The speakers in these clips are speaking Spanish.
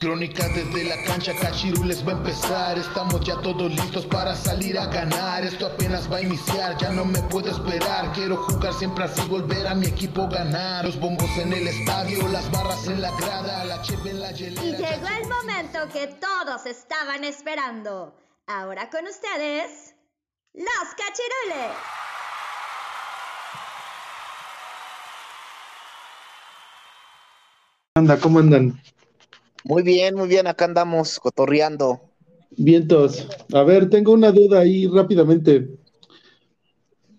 Crónica desde la cancha, Cachirules va a empezar. Estamos ya todos listos para salir a ganar. Esto apenas va a iniciar, ya no me puedo esperar. Quiero jugar siempre así, volver a mi equipo ganar. Los bombos en el estadio, las barras en la grada, la cheve en la hielera. Y llegó el momento que todos estaban esperando. Ahora con ustedes, los Cachirules. anda? ¿Cómo andan? Muy bien, muy bien, acá andamos cotorreando. Vientos. A ver, tengo una duda ahí rápidamente.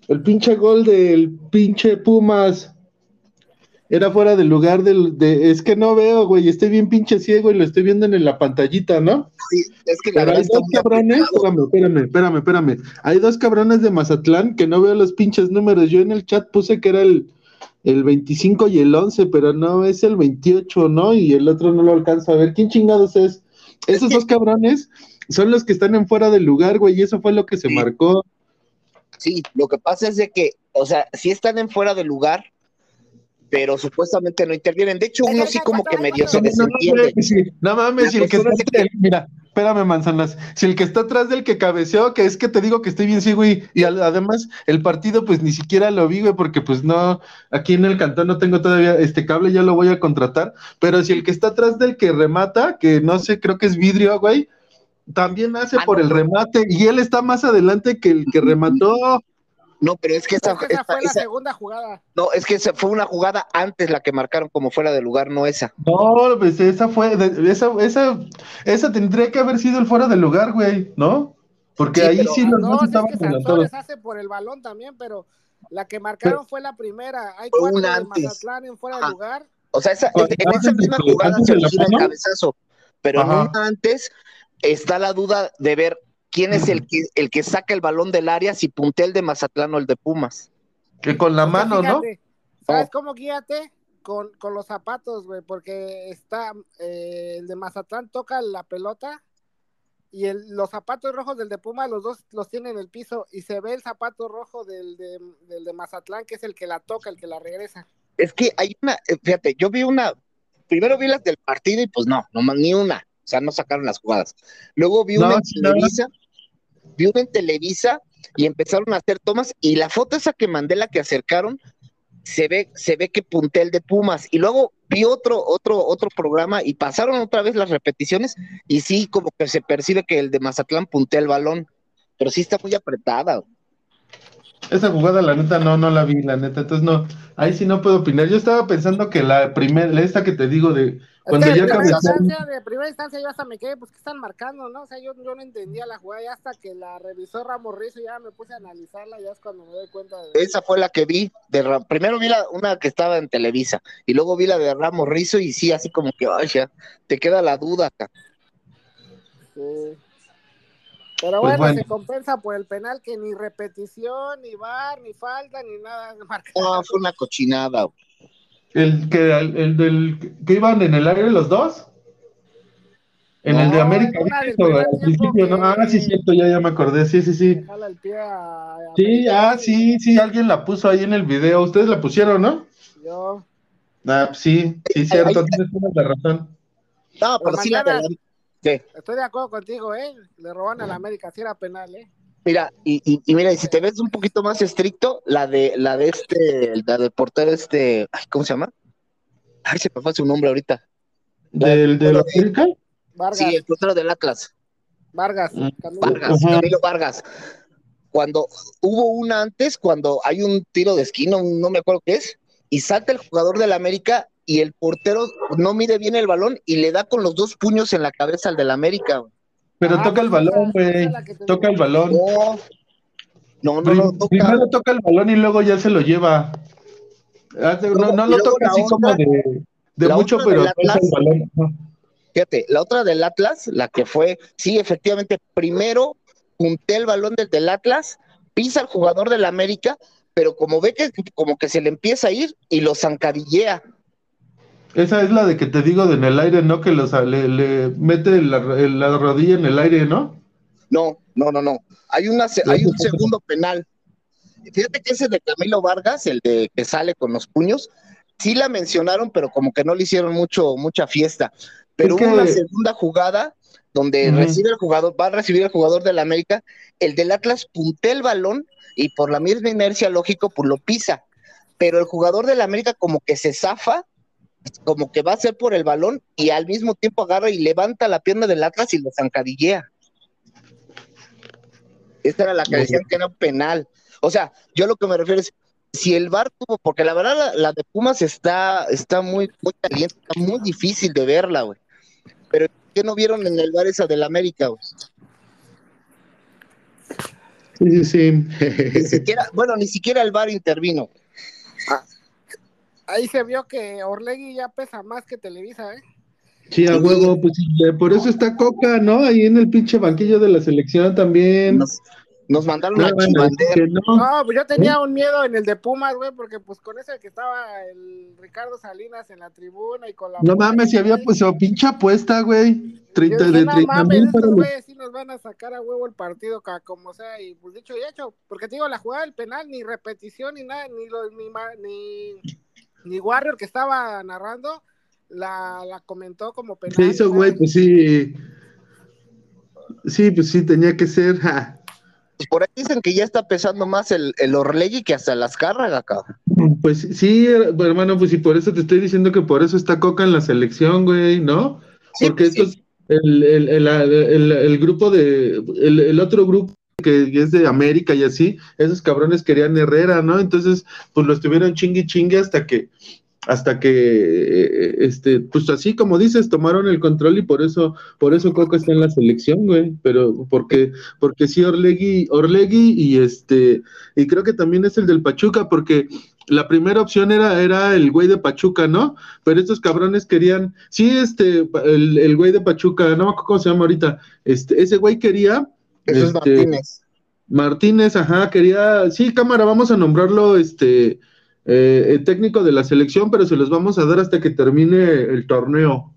El pinche gol del pinche Pumas era fuera del lugar del. De, es que no veo, güey. Estoy bien pinche ciego y lo estoy viendo en la pantallita, ¿no? Sí, es que la Pero hay verdad dos cabrones. Espérame, espérame, espérame, espérame. Hay dos cabrones de Mazatlán que no veo los pinches números. Yo en el chat puse que era el, el 25 y el 11, pero no es el 28, ¿no? Y el otro no lo alcanzo a ver. ¿Quién chingados es? Esos dos cabrones son los que están en fuera del lugar, güey, y eso fue lo que se Sí. marcó. Sí, lo que pasa es de que, o sea, sí están en fuera de lugar, pero supuestamente no intervienen. De hecho, uno sí como que medio se desentiende. no mames, si el que está sí mira, espérame, manzanas, si el que está atrás del que cabeceó, que es que te digo que estoy bien, sí, güey, y al- además el partido, pues ni siquiera lo vi, güey, porque pues no, aquí en el cantón no tengo todavía este cable, ya lo voy a contratar, pero si el que está atrás del que remata, que no sé, creo que es vidrio, güey, también hace Ah, por no, el remate, y él está más adelante que el que remató. No, pero es que esa, esa esta- fue la segunda jugada. no, es que esa fue una jugada antes la que marcaron como fuera de lugar, no esa. No, pues esa fue, de- esa, esa, esa tendría que haber sido el fuera del lugar, güey, ¿no? Porque Sí, ahí pero- sí los no, dos sí, es estaban que. Sansores hace por el balón también, pero la que marcaron fue la primera. Hay Fue cuatro una de antes. Mazatlán en fuera de lugar. O sea, esa, en esa de misma jugada se de la origina el cabezazo, pero en una antes está la duda de ver quién es el que, el que saca el balón del área, si puntea el de Mazatlán o el de Pumas. Que con la mano, ¿no? ¿Sabes Oh. cómo guíate? Con, con los zapatos, güey, porque está eh, el de Mazatlán toca la pelota y el, los zapatos rojos del de Puma, los dos los tiene en el piso y se ve el zapato rojo del de, del de Mazatlán, que es el que la toca, el que la regresa. Es que hay una, eh, fíjate, yo vi una, primero vi las del partido y pues no, no más ni una, o sea, no sacaron las jugadas. Luego vi No, una en no. Vi una en Televisa y empezaron a hacer tomas y la foto esa que mandé, la que acercaron, se ve, se ve que punté el de Pumas y luego vi otro, otro, otro programa y pasaron otra vez las repeticiones y sí, como que se percibe que el de Mazatlán puntea el balón, pero sí está muy apretada. Esa jugada, la neta, no, no la vi, la neta. Entonces, no, ahí sí no puedo opinar. Yo estaba pensando que la primera, esta que te digo de cuando Es que ya de, primera instancia, de primera instancia yo hasta me quedé, pues, ¿qué están marcando, no? O sea, yo, yo no entendía la jugada, y hasta que la revisó Ramos Rizzo, ya me puse a analizarla, ya es cuando me doy cuenta de... Esa fue la que vi. De Primero vi la, una que estaba en Televisa y luego vi la de Ramos Rizo y sí, así como que, ay, ya, te queda la duda acá. Sí. Pero Pues bueno, se compensa por el penal que ni repetición, ni bar, ni falta, ni nada. No, fue una cochinada. güey. El que, el, el del que iban en el aire los dos. En el de América, al principio, ¿no? Ah, sí, cierto, ya, ya me acordé, sí, sí, sí. A- a Sí, ah, sí, sí, alguien la puso ahí en el video. Ustedes la pusieron, ¿no? Yo, Ah, sí, sí, cierto, tienes toda la razón. No, pero Pero sí la ¿Qué? estoy de acuerdo contigo, ¿eh? Le roban a la América, si era penal, ¿eh? Mira, y, y, y mira, y si te ves un poquito más estricto, la de la de este, la del portero este, ay, ¿cómo se llama? Ay, se me fue su nombre ahorita. ¿Del de la América? Vargas, Sí, el portero del Atlas. Vargas, Mm. Camilo. Vargas, Ajá. Camilo Vargas. Cuando hubo una antes, cuando hay un tiro de esquina, un- no me acuerdo qué es, y salta el jugador del América y el portero no mide bien el balón y le da con los dos puños en la cabeza al del América. güey. Pero Ah, toca el pues balón, güey. Toca el balón. No, no, no, toca. Primero toca el balón y luego ya se lo lleva. Hace- No, no lo toca así como de, de mucho, pero del toca el balón. Fíjate, la otra del Atlas, la que fue, sí, efectivamente, primero punté el balón del, del Atlas, pisa al jugador del América, pero como ve que como que se le empieza a ir y lo zancadillea. Esa es la de que te digo de en el aire, ¿no? Que los, le, le mete la, la rodilla en el aire, ¿no? No, no, no, no. Hay, una, hay un segundo penal. Fíjate que ese de Camilo Vargas, el de que sale con los puños, sí la mencionaron, pero como que no le hicieron mucho, mucha fiesta. Pero Es que- hubo una segunda jugada donde recibe el jugador, va a recibir el jugador del América, el del Atlas puntea el balón y por la misma inercia lógico, pues lo pisa. Pero el jugador del América como que se zafa, como que va a ser por el balón y al mismo tiempo agarra y levanta la pierna del Atlas y lo zancadillea. Esta era la que decían que era un penal. O sea, yo lo que me refiero es, si el VAR tuvo, porque la verdad la, la de Pumas está, está muy, muy caliente, está muy difícil de verla, güey. Pero ¿qué no vieron en el VAR esa del América, güey? Sí, sí, Ni siquiera, bueno, ni siquiera el VAR intervino. Ahí se vio que Orlegui ya pesa más que Televisa, ¿eh? Sí, a huevo, pues sí, por eso está Coca, ¿no? Ahí en el pinche banquillo de la selección también. Nos, nos mandaron No, a no. No, pues yo tenía un miedo en el de Pumas, güey, porque pues con ese que estaba el Ricardo Salinas en la tribuna y con la... No mames, si había pues o pinche apuesta, güey. Yo 30 dije, de no 30 mames, mil para estos los- güeyes sí nos van a sacar a huevo el partido, ca- como sea, y pues dicho y hecho, porque te digo, la jugada del penal, ni repetición, ni nada, ni, lo, ni, ni, ni Warrior que estaba narrando, la, la comentó como penal. Se hizo, güey, pues sí. Sí, pues sí, tenía que ser. ja. Pues por ahí dicen que ya está pesando más el, el Orlegui que hasta las Cárraga, cabrón. Pues sí, hermano, pues sí, por eso te estoy diciendo que por eso está Coca en la selección, güey, ¿no? Sí, Porque pues sí. estos, el, el, el, el- el grupo de, el, el otro grupo que es de América y así, esos cabrones querían Herrera, ¿no? Entonces, pues lo estuvieron chingue chingue hasta que, hasta que, eh, este, pues así como dices, tomaron el control y por eso, por eso Coca está en la selección, güey, pero porque, porque sí Orlegui, Orlegui y este, y creo que también es el del Pachuca, porque la primera opción era, era el güey de Pachuca, ¿no? Pero estos cabrones querían, sí, este, el, el güey de Pachuca, no me acuerdo cómo se llama ahorita, este, ese güey quería, Jesús este, Martínez. Martínez, ajá, quería, sí, cámara, vamos a nombrarlo, este, eh, técnico de la selección, pero se los vamos a dar hasta que termine el torneo.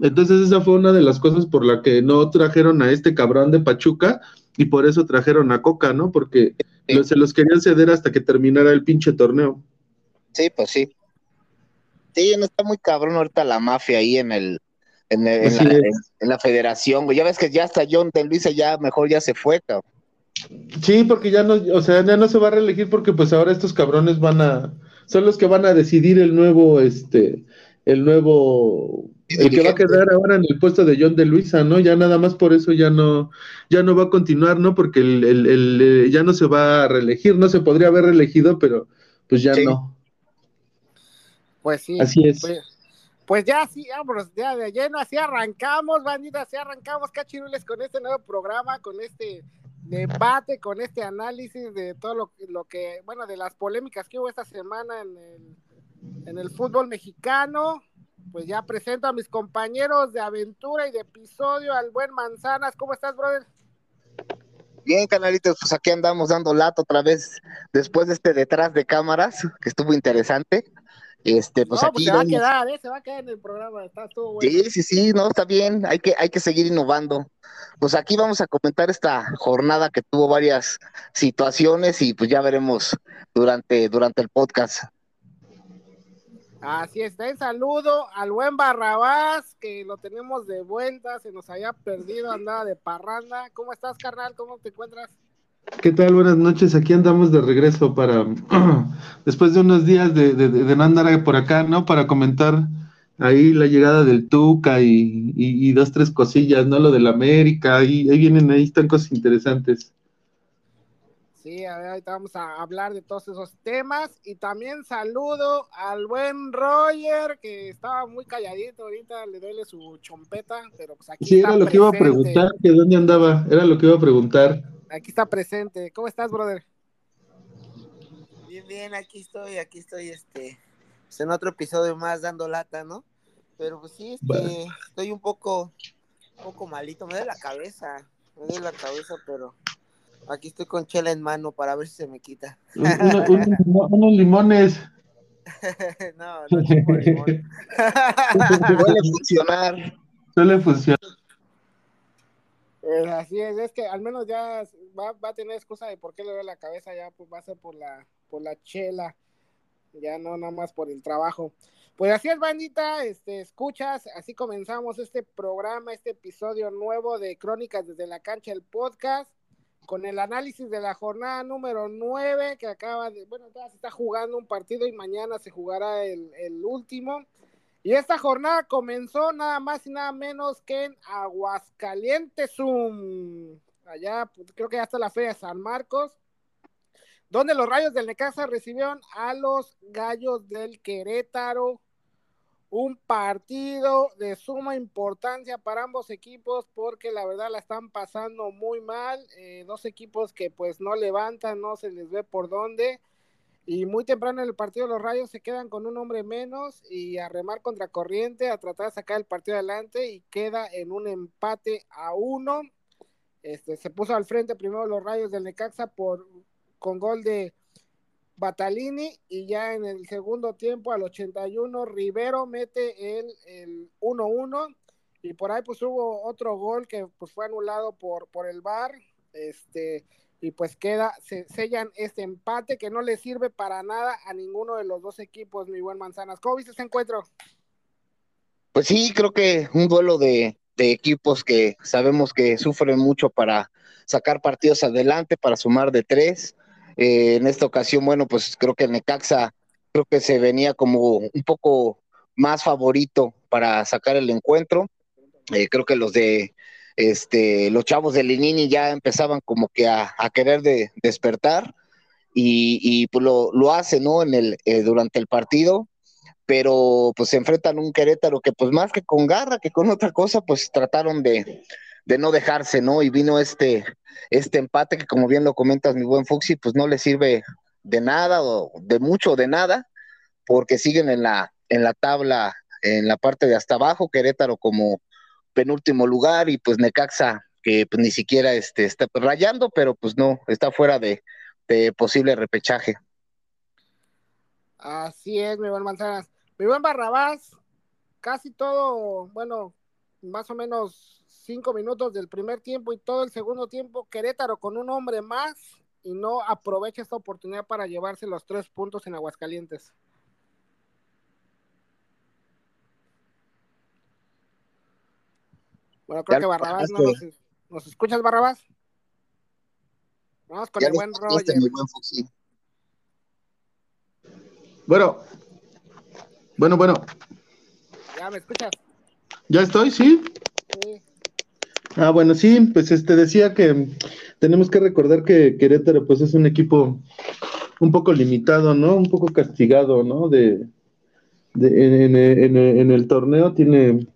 Entonces esa fue una de las cosas por la que no trajeron a este cabrón de Pachuca y por eso trajeron a Coca, ¿no? Porque Sí. se los querían ceder hasta que terminara el pinche torneo. Sí, pues sí. Sí, no está muy cabrón ahorita la mafia ahí en el en, en la, en- en la federación, güey. Ya ves que ya hasta John de Luisa ya mejor ya se fue, cabrón. Sí, porque ya no, o sea, ya no se va a reelegir porque pues ahora estos cabrones van a, son los que van a decidir el nuevo, este, el nuevo, el que va a quedar ahora en el puesto de John de Luisa, ¿no? Ya nada más por eso ya no, ya no va a continuar, ¿no? Porque el, el, el, eh, ya no se va a reelegir, no se podría haber reelegido, pero pues ya Sí. no. Pues sí. Así es. Pues, pues ya sí, vámonos, ya de lleno, así arrancamos, bandita, así arrancamos, cachirules, con este nuevo programa, con este debate, con este análisis de todo lo, lo que, bueno, de las polémicas que hubo esta semana en el, en el fútbol mexicano. Pues ya presento a mis compañeros de aventura y de episodio, al buen Manzanas. ¿Cómo estás, brother? Bien, canalitos, pues aquí andamos dando lato otra vez después de este detrás de cámaras, que estuvo interesante. Este, pues no, aquí pues se va a quedar, ¿eh? Se va a quedar en el programa. Está estuvo bueno. Sí, sí, sí, no, está bien, hay que, hay que seguir innovando. Pues aquí vamos a comentar esta jornada que tuvo varias situaciones y pues ya veremos durante, durante el podcast. Así está, en saludo al buen Barrabás, que lo tenemos de vuelta, se nos había perdido, andaba de parranda. ¿Cómo estás, carnal? ¿Cómo te encuentras? ¿Qué tal? Buenas noches. Aquí andamos de regreso para, después de unos días de, de, de no andar por acá, ¿no? Para comentar ahí la llegada del Tuca y, y, y dos, tres cosillas, ¿no? Lo del América, ahí, ahí vienen, ahí están cosas interesantes. Sí, a ver, ahorita vamos a hablar de todos esos temas. Y también saludo al buen Roger, que estaba muy calladito ahorita, le duele su chompeta, pero pues aquí Sí, está era lo que iba a preguntar, que dónde andaba, era lo que iba a preguntar. Aquí está presente. ¿Cómo estás, brother? Bien, bien, aquí estoy, aquí estoy, este, pues, en otro episodio más dando lata, ¿no? Pero pues sí, este, estoy un poco, un poco malito, me duele la cabeza, me duele la cabeza, pero aquí estoy con chela en mano para ver si se me quita. Un- uno- uno- unos limones. no, no chupo limón. Puede funcionar. Suele funcionar. Eh, así es, es que al menos ya va, va a tener excusa de por qué le duele la cabeza, ya pues va a ser por la, por la chela. ya no nada más por el trabajo. Pues así es, bandita, este, escuchas, así comenzamos este programa, este episodio nuevo de Crónicas desde la cancha, el podcast, con el análisis de la jornada número 9, que acaba de, bueno, ya se está jugando un partido y mañana se jugará el, el último. Y esta jornada comenzó nada más y nada menos que en Aguascalientes, Zoom. Allá, pues, creo que ya está la feria de San Marcos donde los Rayos del Necaxa recibieron a los Gallos del Querétaro. Un partido de suma importancia para ambos equipos porque la verdad la están pasando muy mal. Eh, dos equipos que pues no levantan, no se les ve por dónde. Y muy temprano en el partido los Rayos se quedan con un hombre menos y a remar contra corriente, a tratar de sacar el partido adelante y queda en un empate a uno. Este, se puso al frente primero los Rayos del Necaxa por con gol de Batalini y ya en el segundo tiempo al 81 Rivero mete el 1-1 y por ahí pues hubo otro gol que pues fue anulado por, por el VAR este y pues queda, se sellan este empate que no le sirve para nada a ninguno de los dos equipos, mi buen Manzanas. ¿Cómo viste ese encuentro? Pues sí, creo que un duelo de, equipos que sabemos que sufren mucho para sacar partidos adelante, para sumar de tres eh, en esta ocasión, bueno, pues creo que Necaxa creo que se venía como un poco más favorito para sacar el encuentro. Eh, creo que los de este, los chavos de Linini ya empezaban como que a, querer de, despertar y, y pues lo, lo hace, ¿no? En el, eh, durante el partido, pero pues se enfrentan a un Querétaro que pues más que con garra, que con otra cosa, pues trataron de, de no dejarse, ¿no? Y vino este, este empate que como bien lo comentas, mi buen Fuxi, pues no le sirve de nada o de mucho o de nada, porque siguen en la, en la tabla, en la parte de hasta abajo, Querétaro como penúltimo lugar y pues Necaxa que pues, ni siquiera este, está rayando, pero pues no, está fuera de, de posible repechaje. Así es, mi buen Manzanas. Mi buen Barrabás, casi todo, bueno, más o menos cinco minutos del primer tiempo y todo el segundo tiempo, Querétaro con un hombre más y no aprovecha esta oportunidad para llevarse los tres puntos en Aguascalientes. Bueno, creo que Barrabás no nos, nos, escuchas, Barrabás. Vamos con el buen Roger. Bueno, bueno, bueno. Ya me escuchas. ¿Ya estoy? ¿Sí? Sí. Ah, bueno, sí, pues este decía que tenemos que recordar que Querétaro pues es un equipo un poco limitado, ¿no? Un poco castigado, ¿no? De, en, el torneo tiene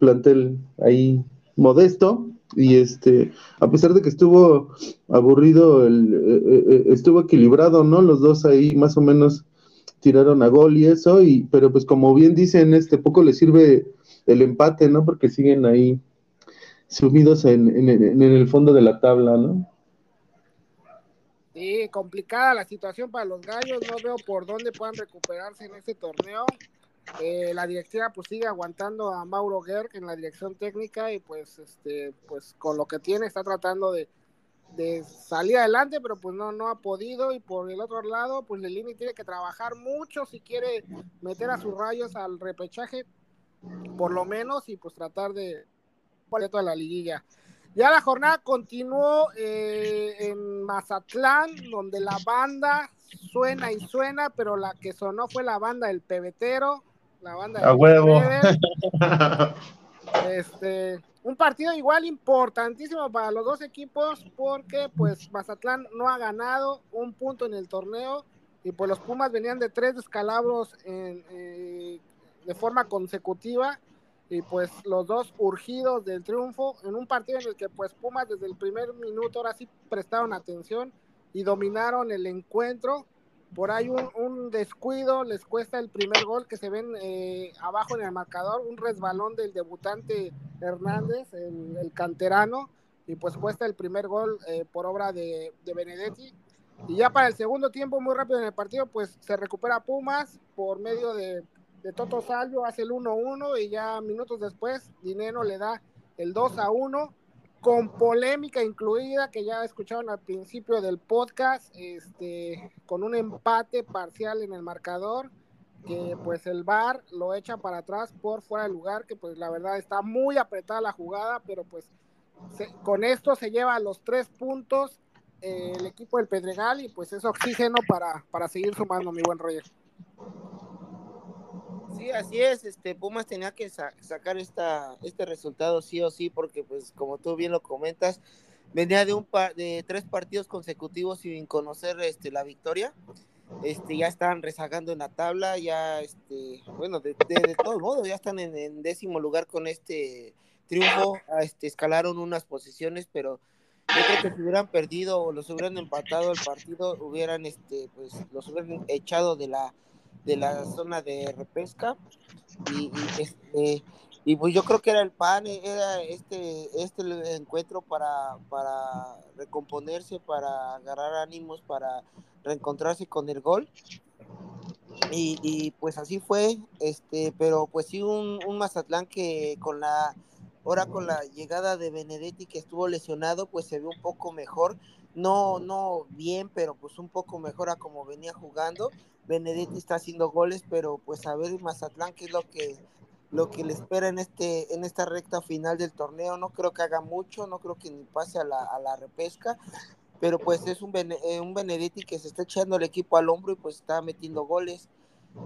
plantel ahí modesto y este a pesar de que estuvo aburrido el, eh, eh, eh, estuvo equilibrado no los dos ahí más o menos tiraron a gol y eso y pero pues como bien dicen este poco le sirve el empate no porque siguen ahí sumidos en, el fondo de la tabla, ¿no? Sí, complicada la situación para los gallos, no veo por dónde puedan recuperarse en este torneo. Eh, la directiva pues sigue aguantando a Mauro Gerg en la dirección técnica y pues este pues con lo que tiene está tratando de, salir adelante pero pues no no ha podido y por el otro lado pues Lelini tiene que trabajar mucho si quiere meter a sus rayos al repechaje por lo menos y pues tratar de toda la liguilla. Ya la jornada continuó eh, en Mazatlán, donde la banda suena y suena, pero la que sonó fue la banda del pebetero, la banda A huevo. Este, un partido igual importantísimo para los dos equipos porque pues Mazatlán no ha ganado un punto en el torneo y pues los Pumas venían de tres descalabros eh, de forma consecutiva y pues los dos urgidos del triunfo en un partido en el que pues Pumas desde el primer minuto ahora sí prestaron atención y dominaron el encuentro. Por ahí un, descuido les cuesta el primer gol que se ven eh, abajo en el marcador, un resbalón del debutante Hernández, el, canterano, y pues cuesta el primer gol eh, por obra de, de Benedetti. Y ya para el segundo tiempo, muy rápido en el partido, pues se recupera Pumas por medio de de Toto Salvio hace el 1-1 y ya minutos después Dinero le da el 2-1 con polémica incluida que ya escucharon al principio del podcast, este, con un empate parcial en el marcador, que pues el VAR lo echa para atrás por fuera de lugar, que pues la verdad está muy apretada la jugada, pero pues con esto se lleva los tres puntos eh, el equipo del Pedregal y pues es oxígeno para, para seguir sumando, mi buen Roger. Sí, así es, este Pumas tenía que sacar esta, este resultado sí o sí, porque pues como tú bien lo comentas, venía de un par de tres partidos consecutivos sin conocer este la victoria. Este, ya están rezagando en la tabla, ya este, bueno, de, de, todos modos, ya están en, décimo lugar con este triunfo, ah, este, escalaron unas posiciones, pero yo creo que si hubieran perdido o los hubieran empatado el partido, hubieran este, pues, los hubieran echado de la de la zona de repesca y, este y pues yo creo que era el pan, era este, este encuentro para, para recomponerse, para agarrar ánimos, para reencontrarse con el gol. Y, y pues así fue, este, pero pues sí un, un Mazatlán que con la ahora con la llegada de Benedetti que estuvo lesionado, pues se ve un poco mejor, no, no bien, pero pues un poco mejor a como venía jugando Benedetti está haciendo goles, pero pues a ver Mazatlán qué es lo que lo que le espera en este en esta recta final del torneo. No creo que haga mucho, no creo que ni pase a la, a la repesca, pero pues es un, eh, un Benedetti que se está echando el equipo al hombro y pues está metiendo goles.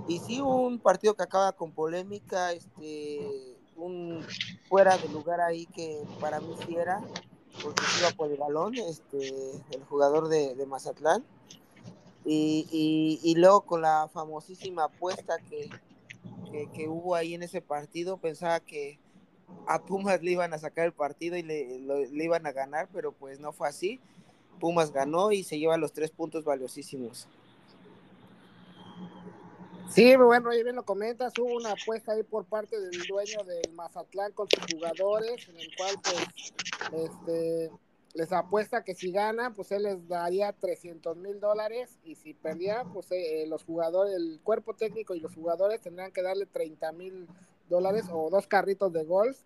Y sí, un partido que acaba con polémica, este, un fuera de lugar ahí que para mí sí era, porque iba por el balón, este, el jugador de, de Mazatlán y, y, luego con la famosísima apuesta que, que, hubo ahí en ese partido, pensaba que a Pumas le iban a sacar el partido y le, le, iban a ganar, pero pues no fue así. Pumas ganó y se lleva los tres puntos valiosísimos. Sí, bueno, ahí bien lo comentas, hubo una apuesta ahí por parte del dueño del Mazatlán con sus jugadores, en el cual pues este, les apuesta que si gana, pues él les daría 300 mil dólares y si perdía, pues eh, los jugadores, el cuerpo técnico y los jugadores tendrían que darle 30 mil dólares o dos carritos de golf.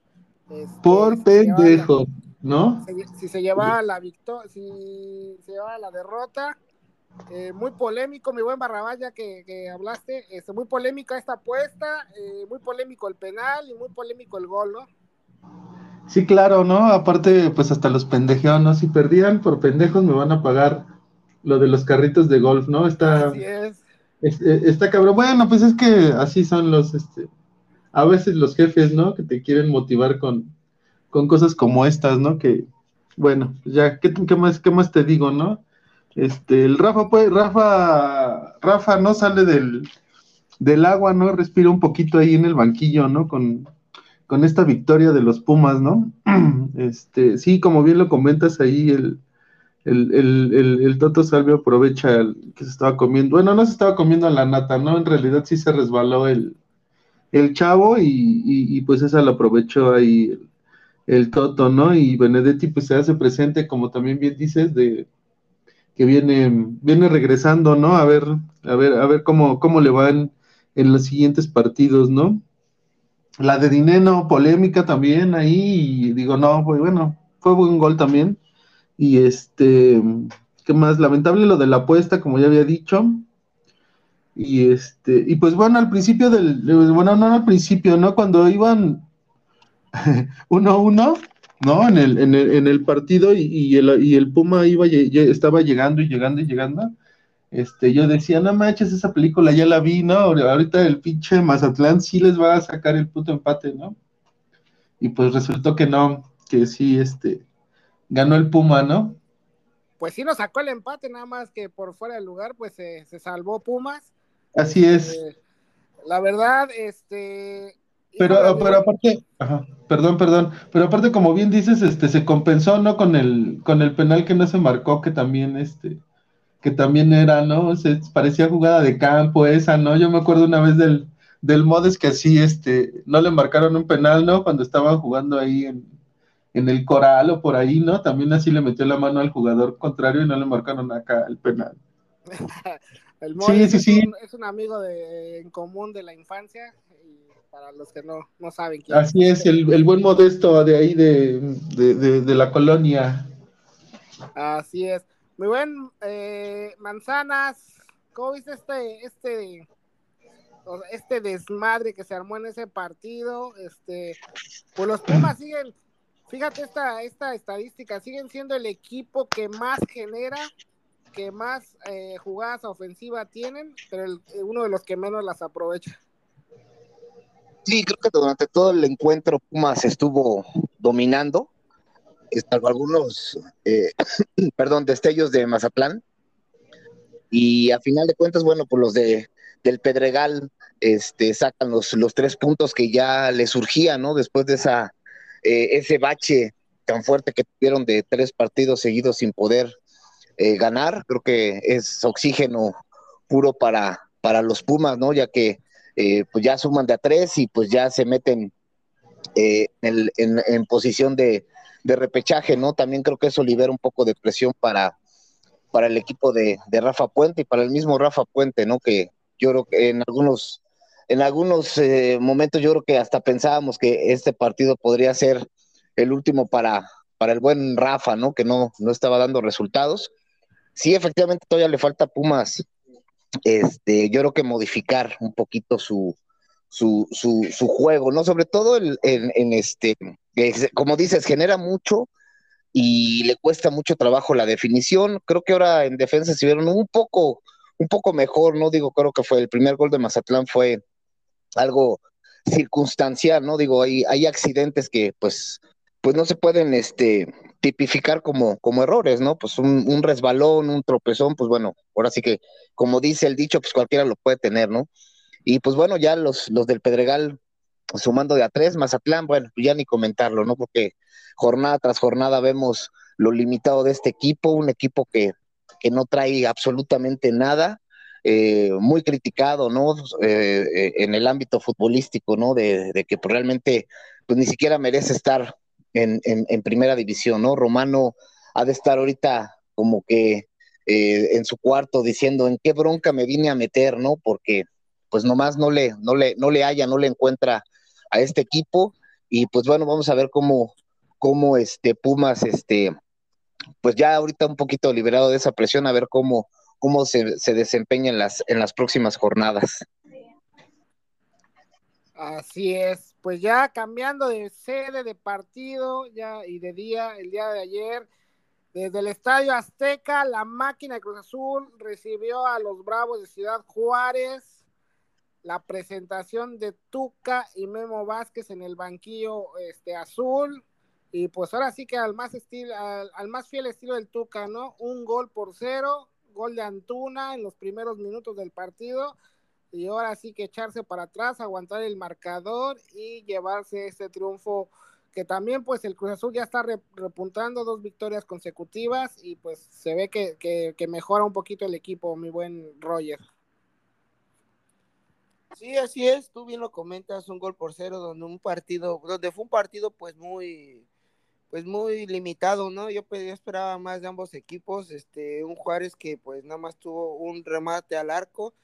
Este, Por pendejo, ¿no? Si, se llevaba la victoria, si se llevaba la derrota, eh, muy polémico, mi buen Barrabaya que, que hablaste, este, muy polémica esta apuesta, eh, muy polémico el penal y muy polémico el gol, ¿no? Sí, claro, ¿no? Aparte, pues hasta los pendejeos, ¿no? Si perdían por pendejos me van a pagar lo de los carritos de golf, ¿no? Está, así es. Eh, está cabrón. Bueno, pues es que así son los, este, a veces los jefes, ¿no? Que te quieren motivar con, con cosas como estas, ¿no? Que, bueno, ya, ¿qué, qué más, qué más te digo, no? Este, el Rafa, pues, Rafa, Rafa no sale del, del agua, ¿no? Respira un poquito ahí en el banquillo, ¿no? Con, con esta victoria de los Pumas, ¿no? Este, sí, como bien lo comentas ahí, el, el, Toto Salvio aprovecha el, que se estaba comiendo, bueno, no se estaba comiendo la nata, ¿no? En realidad sí se resbaló el, el chavo y, pues esa lo aprovechó ahí el, Toto, ¿no? Y Benedetti pues se hace presente, como también bien dices, de que viene, viene regresando, ¿no? A ver, a ver, a ver cómo, cómo le van en los siguientes partidos, ¿no? La de Dineno, polémica también ahí, y digo, no, pues bueno, fue buen gol también. Y este, ¿qué más? Lamentable lo de la apuesta, como ya había dicho. Y este, y pues bueno, al principio del, bueno, no al principio, ¿no? Cuando iban uno a uno, ¿no? En el, en el, en el partido y, el, y el Puma iba, estaba llegando y llegando y llegando este, yo decía, no manches, esa película ya la vi, ¿no? Ahorita el pinche Mazatlán sí les va a sacar el puto empate, ¿no? Y pues resultó que no, que sí, este, ganó el Puma, ¿no? Pues sí nos sacó el empate, nada más que por fuera del lugar, pues se, salvó Pumas. Así es. Este, la verdad, este... Pero, pero aparte, ajá, perdón, perdón, pero aparte como bien dices, este, se compensó, ¿no? Con el, con el penal que no se marcó, que también, este, que también era, ¿no? Se parecía jugada de campo esa, ¿no? Yo me acuerdo una vez del, del Modes que así, este, no le marcaron un penal, ¿no? Cuando estaban jugando ahí en, el coral o por ahí, ¿no? También así le metió la mano al jugador contrario y no le marcaron acá el penal. el Modes sí, sí, es, sí. Un, es un amigo de, en común de la infancia. Para los que no, no saben quién Así es, el, el buen modesto de ahí de, de, de, de la colonia. Así es. Muy buen eh, Manzanas, ¿cómo viste este, este, este desmadre que se armó en ese partido? Este, pues los Pumas siguen, fíjate esta, esta estadística, siguen siendo el equipo que más genera, que más eh, jugadas ofensivas tienen, pero el- uno de los que menos las aprovecha. Sí, creo que durante todo el encuentro Pumas estuvo dominando, eh, salvo algunos, eh, perdón, destellos de Mazatlán. Y a final de cuentas, bueno, pues los de del Pedregal este, sacan los, los tres puntos que ya les surgían, ¿no? Después de esa, eh, ese bache tan fuerte que tuvieron de tres partidos seguidos sin poder eh, ganar. Creo que es oxígeno puro para, para los Pumas, ¿no? Ya que eh, pues ya suman de a tres y pues ya se meten eh, en, en- en posición de, de repechaje, ¿no? También creo que eso libera un poco de presión para, para el equipo de, de Rafa Puente y para el mismo Rafa Puente, ¿no? Que yo creo que en algunos, en algunos eh, momentos yo creo que hasta pensábamos que este partido podría ser el último para, para el buen Rafa, ¿no? Que no, no estaba dando resultados. Sí, efectivamente todavía le falta Pumas, este, yo creo que modificar un poquito su, su, su, su juego, ¿no? Sobre todo el, en, en este, es- como dices, genera mucho y le cuesta mucho trabajo la definición. Creo que ahora en defensa se vieron un poco, un poco mejor, ¿no? Digo, creo que fue el primer gol de Mazatlán fue algo circunstancial, ¿no? Digo, hay, hay accidentes que pues, pues no se pueden este, tipificar como, como errores, ¿no? Pues un, resbalón, un tropezón, pues bueno, ahora sí que, como dice el dicho, pues cualquiera lo puede tener, ¿no? Y pues bueno, ya los, los del Pedregal sumando de a tres, Mazatlán, bueno, ya ni comentarlo, ¿no? Porque jornada tras jornada vemos lo limitado de este equipo, un equipo que, que no trae absolutamente nada, eh, muy criticado, ¿no? Eh, eh, en el ámbito futbolístico, ¿no? De, de que pues, realmente pues ni siquiera merece estar en, primera división, ¿no? Romano ha de estar ahorita como que eh, en su cuarto diciendo en qué bronca me vine a meter, ¿no? Porque pues nomás no le, no le, no le haya, no le encuentra a este equipo. Y pues bueno, vamos a ver cómo, cómo este Pumas, este, pues ya ahorita un poquito liberado de esa presión, a ver cómo, cómo se, se desempeña en las, en las próximas jornadas. Así es, pues ya cambiando de sede, de partido ya y de día, el día de ayer, desde el Estadio Azteca, la máquina de Cruz Azul recibió a los Bravos de Ciudad Juárez, la presentación de Tuca y Memo Vázquez en el banquillo este, azul, y pues ahora sí que al más, estilo, al, al más fiel estilo del Tuca, ¿no? Un gol por cero, gol de Antuna en los primeros minutos del partido, y ahora sí que echarse para atrás, aguantar el marcador y llevarse este triunfo que también pues el Cruz Azul ya está repuntando dos victorias consecutivas y pues se ve que, que, mejora un poquito el equipo, mi buen Roger. Sí, así es, tú bien lo comentas, un gol por cero, donde un partido, donde fue un partido pues muy, pues muy limitado, ¿no? Yo, yo esperaba más de ambos equipos, este, un Juárez que pues nada más tuvo un remate al arco,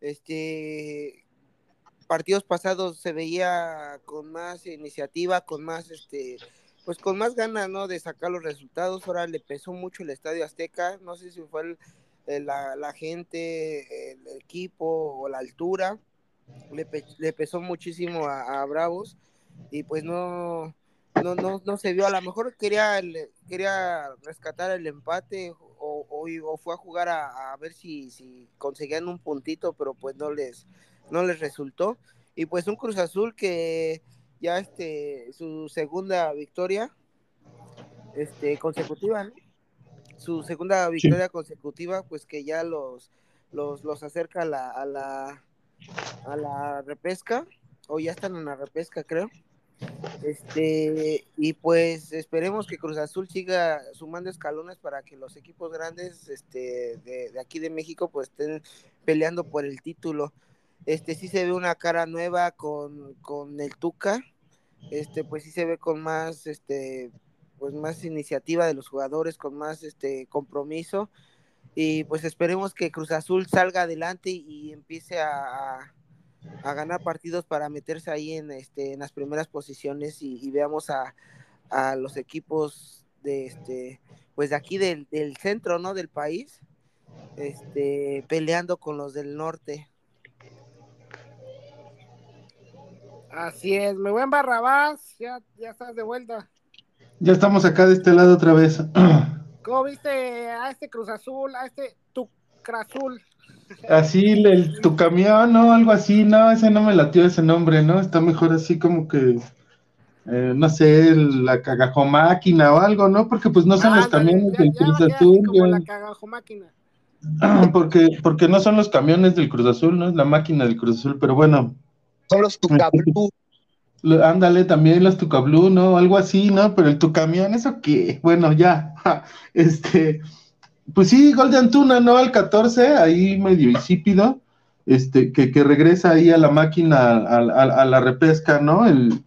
este partidos pasados se veía con más iniciativa, con más este pues con más ganas, ¿no? de sacar los resultados. Ahora le pesó mucho el Estadio Azteca, no sé si fue el, la, la, gente, el equipo o la altura. Le, pe le pesó muchísimo a, a, Bravos y pues no no, no, no se vio, a lo mejor quería, quería rescatar el empate o, o, o fue a jugar a, a, ver si, si conseguían un puntito, pero pues no les, no les resultó. Y pues un Cruz Azul que ya este, su segunda victoria este, consecutiva, ¿no? su segunda victoria sí. consecutiva, pues que ya los, los, los acerca a la, a la, a la repesca, o ya están en la repesca, creo. Este, y pues esperemos que Cruz Azul siga sumando escalones para que los equipos grandes este, de, aquí de México pues estén peleando por el título. Este sí se ve una cara nueva con, con el Tuca, este, pues sí se ve con más este pues más iniciativa de los jugadores, con más este compromiso. Y pues esperemos que Cruz Azul salga adelante y empiece a ganar partidos para meterse ahí en, este, en las primeras posiciones y, veamos a, a, los equipos de, este, pues de aquí del, del, centro, ¿no? Del país, este, peleando con los del norte. Así es, me voy en Barrabás, ya, ya estás de vuelta. Ya estamos acá de este lado otra vez. ¿Cómo viste a este Cruz Azul, a este Tucrazul? Así, el, tu camión, ¿no? Algo así, no, ese no me latió ese nombre, ¿no? Está mejor así como que, eh, no sé, la cagajomáquina o algo, ¿no? Porque pues no son los camiones del Cruz Azul. Como la cagajomáquina. Porque, porque no son los camiones del Cruz Azul, no es la máquina del Cruz Azul, pero bueno. Son los Tucablu. Ándale, también los Tucablu, ¿no? Algo así, ¿no? Pero el tu camión, ¿eso qué? Bueno, ya. Este, pues sí, gol de Antuna, ¿no? Al 14, ahí medio insípido, este, que, que regresa ahí a la máquina, a, la repesca, ¿no? El,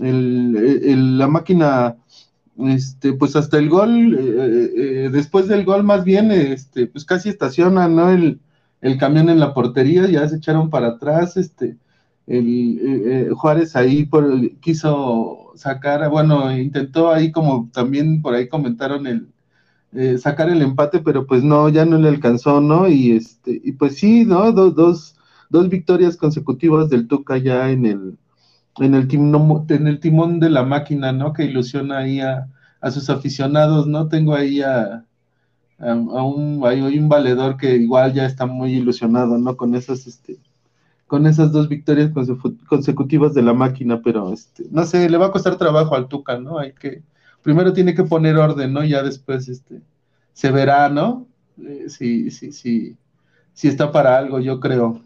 el, la máquina, este, pues hasta el gol, eh, eh, después del gol más bien, este, pues casi estaciona, ¿no? El, el camión en la portería, ya se echaron para atrás, este, el, eh, Juárez ahí por, quiso sacar, bueno, intentó ahí como también por ahí comentaron el, eh, sacar el empate, pero pues no, ya no le alcanzó, ¿no? Y este, y pues sí, ¿no? Dos, dos, dos victorias consecutivas del Tuca ya en el, en el, timón, en el timón de la máquina, ¿no? Que ilusiona ahí a, sus aficionados, ¿no? Tengo ahí a, a, un, hay, un valedor que igual ya está muy ilusionado, ¿no? Con esas, este, con esas dos victorias consecutivas de la máquina, pero este, no sé, le va a costar trabajo al Tuca, ¿no? Hay que, primero tiene que poner orden, ¿no? Ya después este, se verá, ¿no? Eh, sí, sí, sí, sí está para algo, yo creo.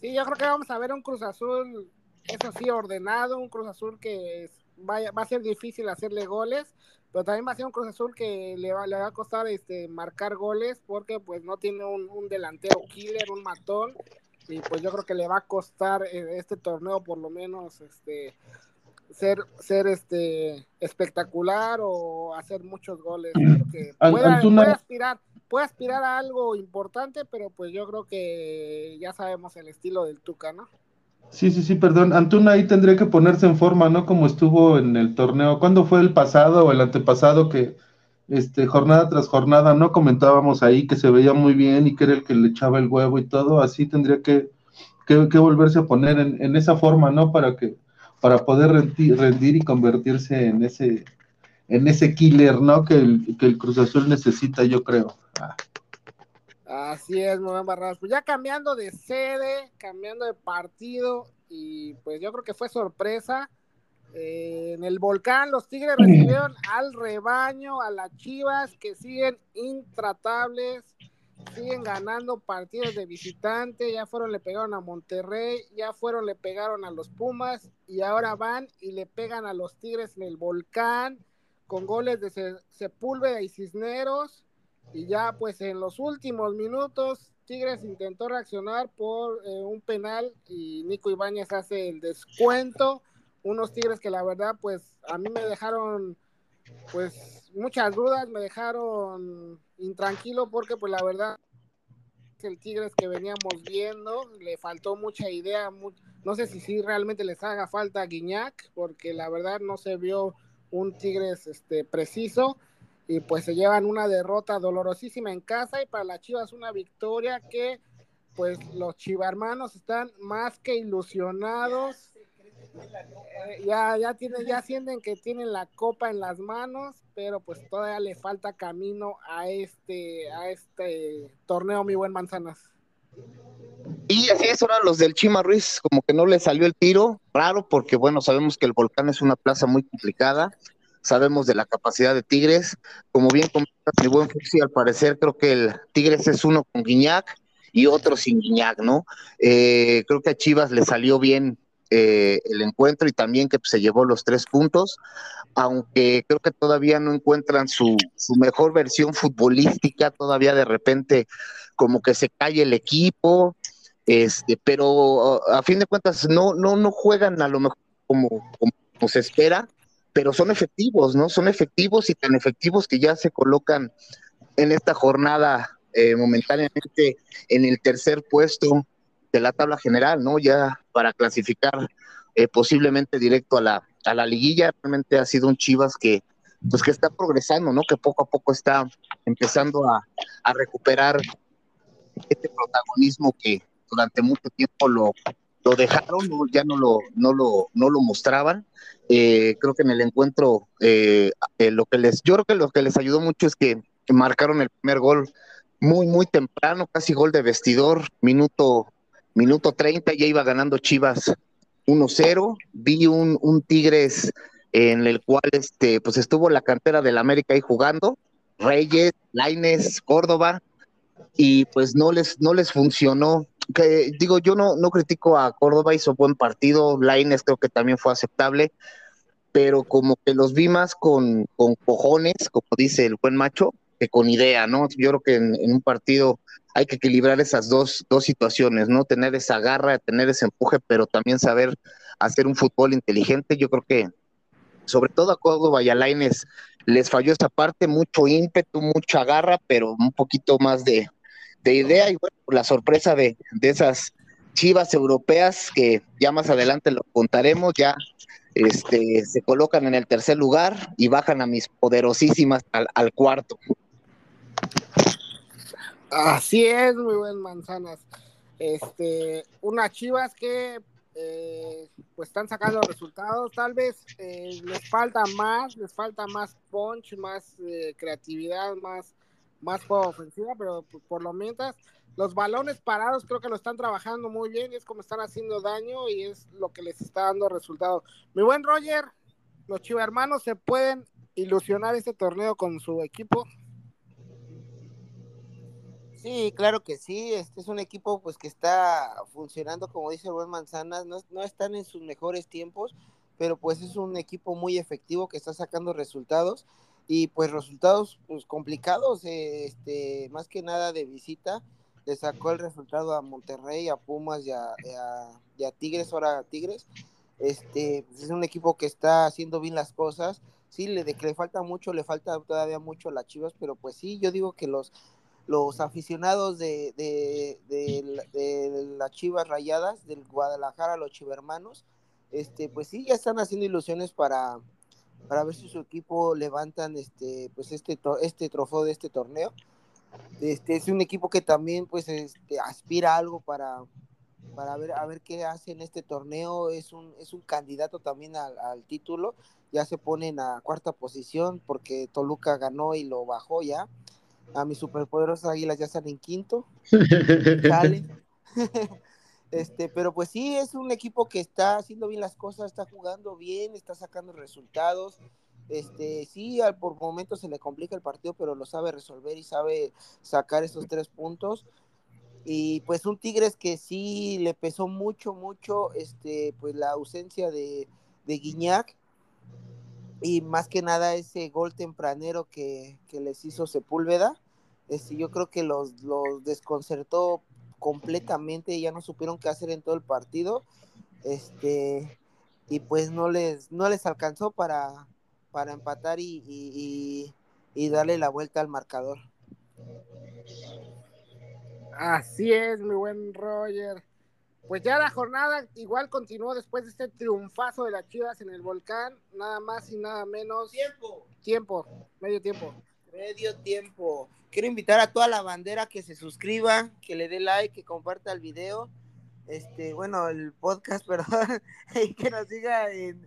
Sí, yo creo que vamos a ver un Cruz Azul, eso sí, ordenado, un Cruz Azul que vaya, va a ser difícil hacerle goles, pero también va a ser un Cruz Azul que le va, le va a costar este, marcar goles porque pues no tiene un, un delantero killer, un matón, y pues yo creo que le va a costar eh, este torneo por lo menos este ser, ser este espectacular o hacer muchos goles. puede, aspirar, puede aspirar a algo importante, pero pues yo creo que ya sabemos el estilo del Tuca, ¿no? Sí, sí, sí, perdón. Antuna ahí tendría que ponerse en forma, ¿no? Como estuvo en el torneo. ¿Cuándo fue el pasado o el antepasado que, este, jornada tras jornada, no comentábamos ahí que se veía muy bien y que era el que le echaba el huevo y todo? Así tendría que, que, volverse a poner en, en, esa forma, ¿no? Para que para poder rendir, y convertirse en ese en ese killer, ¿no? Que el, que el Cruz Azul necesita, yo creo. Ah. Así es, Morán Barras. Pues ya cambiando de sede, cambiando de partido, y pues yo creo que fue sorpresa. Eh, en el volcán, los Tigres recibieron al rebaño, a las Chivas, que siguen intratables siguen ganando partidos de visitante, ya fueron, le pegaron a Monterrey, ya fueron, le pegaron a los Pumas y ahora van y le pegan a los Tigres en el volcán con goles de Sepúlveda y Cisneros y ya pues en los últimos minutos Tigres intentó reaccionar por eh, un penal y Nico Ibáñez hace el descuento, unos Tigres que la verdad pues a mí me dejaron pues muchas dudas, me dejaron intranquilo porque pues la verdad el Tigres que veníamos viendo le faltó mucha idea, no sé si, si realmente les haga falta a Guiñac porque la verdad no se vio un Tigres este preciso y pues se llevan una derrota dolorosísima en casa y para las Chivas una victoria que pues los chivarmanos están más que ilusionados ya, ya tienen, ya sienten que tienen la copa en las manos, pero pues todavía le falta camino a este, a este torneo, mi buen manzanas. Y así es, ahora los del Chima Ruiz, como que no le salió el tiro, raro, porque bueno, sabemos que el volcán es una plaza muy complicada, sabemos de la capacidad de Tigres, como bien comentas, mi buen Fuxi, al parecer creo que el Tigres es uno con Guiñac y otro sin Guiñac, ¿no? Eh, creo que a Chivas le salió bien eh, el encuentro y también que se llevó los tres puntos, aunque creo que todavía no encuentran su, mejor versión futbolística, todavía de repente como que se cae el equipo, este, pero a fin de cuentas no, no, no juegan a lo mejor como, como, se espera, pero son efectivos, ¿no? Son efectivos y tan efectivos que ya se colocan en esta jornada eh, momentáneamente en el tercer puesto de la tabla general, ¿no? Ya para clasificar eh, posiblemente directo a la, a la liguilla. Realmente ha sido un Chivas que, pues que está progresando, ¿no? Que poco a poco está empezando a, a recuperar este protagonismo que durante mucho tiempo lo, lo dejaron, ya no lo, no lo, no lo mostraban. Eh, creo que en el encuentro, eh, lo que les, yo creo que lo que les ayudó mucho es que marcaron el primer gol muy, muy temprano, casi gol de vestidor, minuto, minuto 30, ya iba ganando Chivas 1-0. Vi un, un Tigres en el cual este, pues estuvo la cantera del América ahí jugando, Reyes, Laines, Córdoba, y pues no les, no les funcionó. Que digo, yo no, no critico a Córdoba, hizo buen partido, Laines creo que también fue aceptable, pero como que los vi más con, con cojones, como dice el buen macho, que con idea, ¿no? Yo creo que en, un partido hay que equilibrar esas dos, dos situaciones, ¿no? Tener esa garra, tener ese empuje, pero también saber hacer un fútbol inteligente. Yo creo que sobre todo a Córdoba y a les falló esa parte, mucho ímpetu, mucha garra, pero un poquito más de, de idea y bueno, la sorpresa de, esas chivas europeas que ya más adelante lo contaremos, ya este, se colocan en el tercer lugar y bajan a mis poderosísimas al, cuarto. Así es, muy buen manzanas. Este, unas chivas que eh, pues están sacando resultados, tal vez eh, les falta más, les falta más punch, más eh, creatividad, más más juego ofensiva, pero por lo mientras los balones parados creo que lo están trabajando muy bien y es como están haciendo daño y es lo que les está dando resultado. Mi buen Roger, los hermanos se pueden ilusionar este torneo con su equipo. Sí, claro que sí. Este es un equipo pues que está funcionando, como dice el buen Manzanas, no, no están en sus mejores tiempos, pero pues es un equipo muy efectivo que está sacando resultados y pues resultados pues complicados, eh, este, más que nada de visita, le sacó el resultado a Monterrey, a Pumas y a, Tigres, ahora a Tigres, este, pues, es un equipo que está haciendo bien las cosas, sí, le, de que le falta mucho, le falta todavía mucho a las Chivas, pero pues sí, yo digo que los, los aficionados de, de, de, las Chivas Rayadas, del Guadalajara, los Chivermanos, este, pues sí, ya están haciendo ilusiones para, para ver si su equipo levantan este pues este este trofeo de este torneo. Este es un equipo que también pues este, aspira a algo para para ver a ver qué hace en este torneo. Es un es un candidato también al, título. Ya se pone en la cuarta posición porque Toluca ganó y lo bajó ya a mis superpoderosas águilas ya están en quinto Este, pero pues sí, es un equipo que está haciendo bien las cosas, está jugando bien, está sacando resultados. Este, sí, al, por momentos se le complica el partido, pero lo sabe resolver y sabe sacar esos tres puntos. Y pues un Tigres que sí le pesó mucho, mucho, este, pues la ausencia de, de Guiñac y más que nada ese gol tempranero que, que les hizo Sepúlveda. Este, yo creo que los, los desconcertó completamente, ya no supieron qué hacer en todo el partido. Este, y pues no les, no les alcanzó para, para empatar y, darle la vuelta al marcador. Así es, mi buen Roger. Pues ya la jornada igual continuó después de este triunfazo de las Chivas en el volcán, nada más y nada menos. Tiempo. Tiempo, medio tiempo. Medio tiempo. Quiero invitar a toda la bandera que se suscriba, que le dé like, que comparta el video. Este, bueno, el podcast, perdón, y que nos siga en,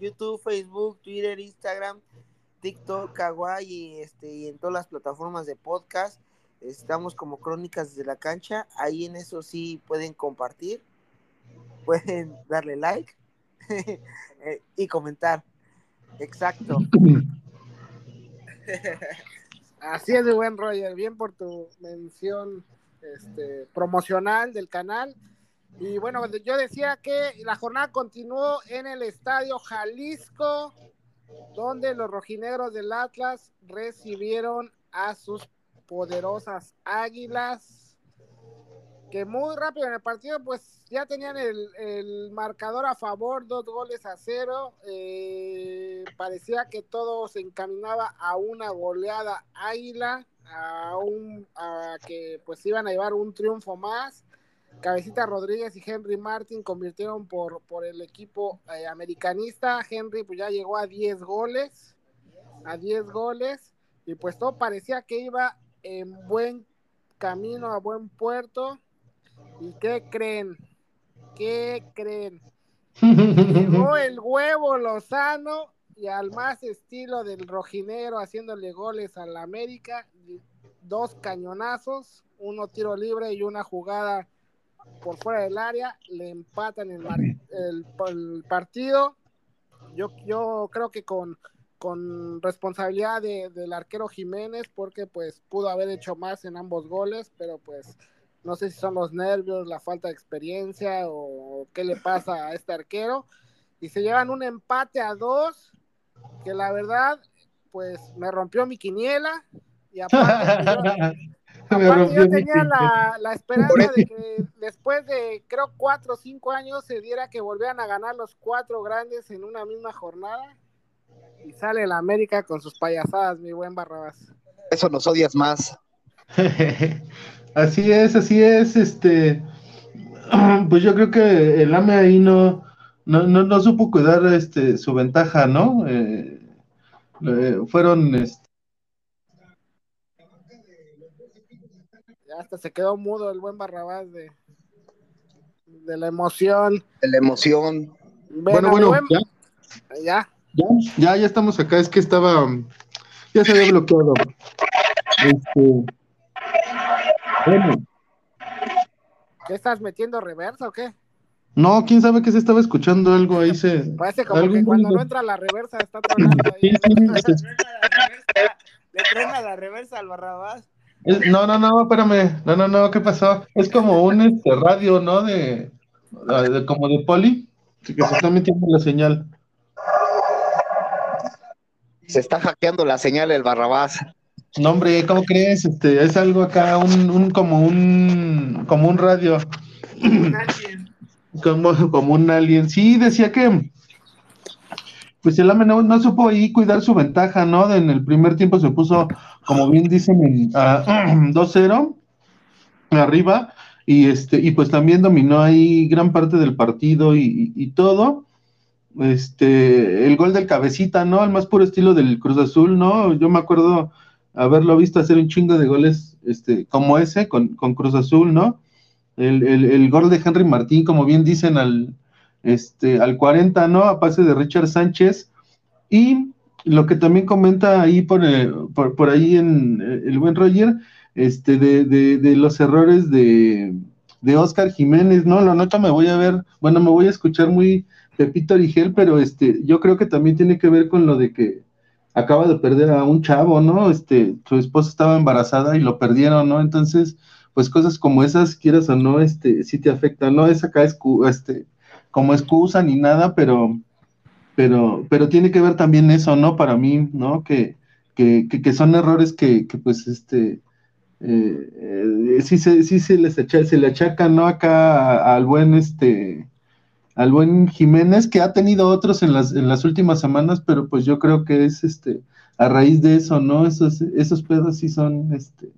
YouTube, Facebook, Twitter, Instagram, TikTok, Kawaii y, este, y en todas las plataformas de podcast. Estamos como Crónicas desde la cancha. Ahí en eso sí pueden compartir, pueden darle like eh, y comentar. Exacto. Así es, de buen Roger. Bien por tu mención este, promocional del canal. Y bueno, yo decía que la jornada continuó en el estadio Jalisco, donde los rojinegros del Atlas recibieron a sus poderosas águilas que muy rápido en el partido, pues ya tenían el, marcador a favor, dos goles a cero. Eh, parecía que todo se encaminaba a una goleada águila, a, un, a que pues iban a llevar un triunfo más. Cabecita Rodríguez y Henry Martin convirtieron por, por el equipo eh, americanista. Henry pues ya llegó a 10 goles, a 10 goles, y pues todo parecía que iba en buen camino, a buen puerto. ¿Y qué creen? ¿Qué creen? Llegó el huevo Lozano y al más estilo del rojinero haciéndole goles al América, dos cañonazos, uno tiro libre y una jugada por fuera del área, le empatan el, el, partido. Yo, yo creo que con, con responsabilidad del arquero Jiménez, porque pues pudo haber hecho más en ambos goles, pero pues no sé si son los nervios, la falta de experiencia o qué le pasa a este arquero. Y se llevan un empate a dos, que la verdad, pues me rompió mi quiniela. Y aparte, yo, tenía la, la, esperanza de que después de, creo, cuatro o cinco años se diera que volvieran a ganar los cuatro grandes en una misma jornada. Y sale la América con sus payasadas, mi buen Barrabás. Eso nos odias más. Así es, así es, este, pues yo creo que el AME ahí no, no, no, supo cuidar este, su ventaja, ¿no? Eh, eh, fueron, este... Ya hasta se quedó mudo el buen Barrabás de, de la emoción. De la emoción. Bueno, bueno, ya. ya. Ya, ya, estamos acá, es que estaba, ya se había bloqueado. Este, ¿Qué estás metiendo reversa o qué? No, quién sabe que se estaba escuchando algo ahí se. Parece como que cuando no entra la reversa está tronando ahí. Le truena la reversa al Barrabás. No, no, no, espérame. No, no, no, ¿qué pasó? Es como un este, radio, ¿no? De, de, como de poli, que se está metiendo la señal. Se está hackeando la señal el Barrabás. No, hombre, ¿cómo crees? Este, es algo acá, un, un como un, como un radio. Un alien. Como, como un alien. Sí, decía que, pues el AME no, supo ahí cuidar su ventaja, ¿no? En el primer tiempo se puso, como bien dicen, a 2-0 arriba, y este, y pues también dominó ahí gran parte del partido y, y, todo. Este, el gol del cabecita, ¿no? Al más puro estilo del Cruz Azul, ¿no? Yo me acuerdo haberlo visto hacer un chingo de goles este, como ese con, Cruz Azul, ¿no? El, gol de Henry Martín, como bien dicen, al, este, al 40, ¿no? A pase de Richard Sánchez. Y lo que también comenta ahí por, eh, por, ahí en eh, el buen Roger, este, de, de, los errores de, de Oscar Jiménez, ¿no? La nota me voy a ver, bueno, me voy a escuchar muy Pepito Origel, pero este, yo creo que también tiene que ver con lo de que acaba de perder a un chavo, ¿no? Este, su esposa estaba embarazada y lo perdieron, ¿no? Entonces, pues cosas como esas, quieras o no, este, sí te afectan, no es acá este, como excusa ni nada, pero, pero, pero tiene que ver también eso, ¿no? Para mí, ¿no? Que, que, que, son errores que, que pues, este, eh, eh, sí, se, sí se les echa, se le achacan, ¿no? Acá al buen, este, al buen Jiménez, que ha tenido otros en las, en las últimas semanas, pero pues yo creo que es este a raíz de eso, ¿no? Esos, esos pedos sí son, este,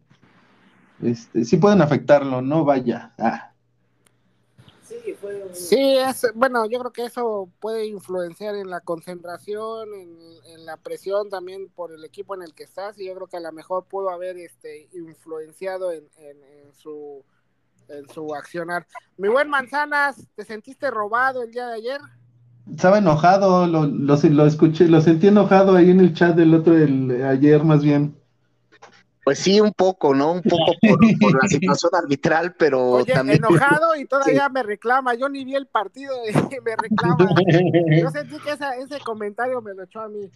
este, sí pueden afectarlo, ¿no? Vaya. Ah. Sí, es, bueno, yo creo que eso puede influenciar en la concentración, en, la presión también por el equipo en el que estás, y yo creo que a lo mejor pudo haber este, influenciado en su en su accionar. Mi buen Manzanas, ¿te sentiste robado el día de ayer? Estaba enojado, lo, lo, escuché, lo sentí enojado ahí en el chat del otro, el, ayer más bien. Pues sí, un poco, ¿no? Un poco por, la situación arbitral, pero también. enojado y todavía me reclama. Yo ni vi el partido y me reclama. Yo sentí que ese comentario me lo echó a mí.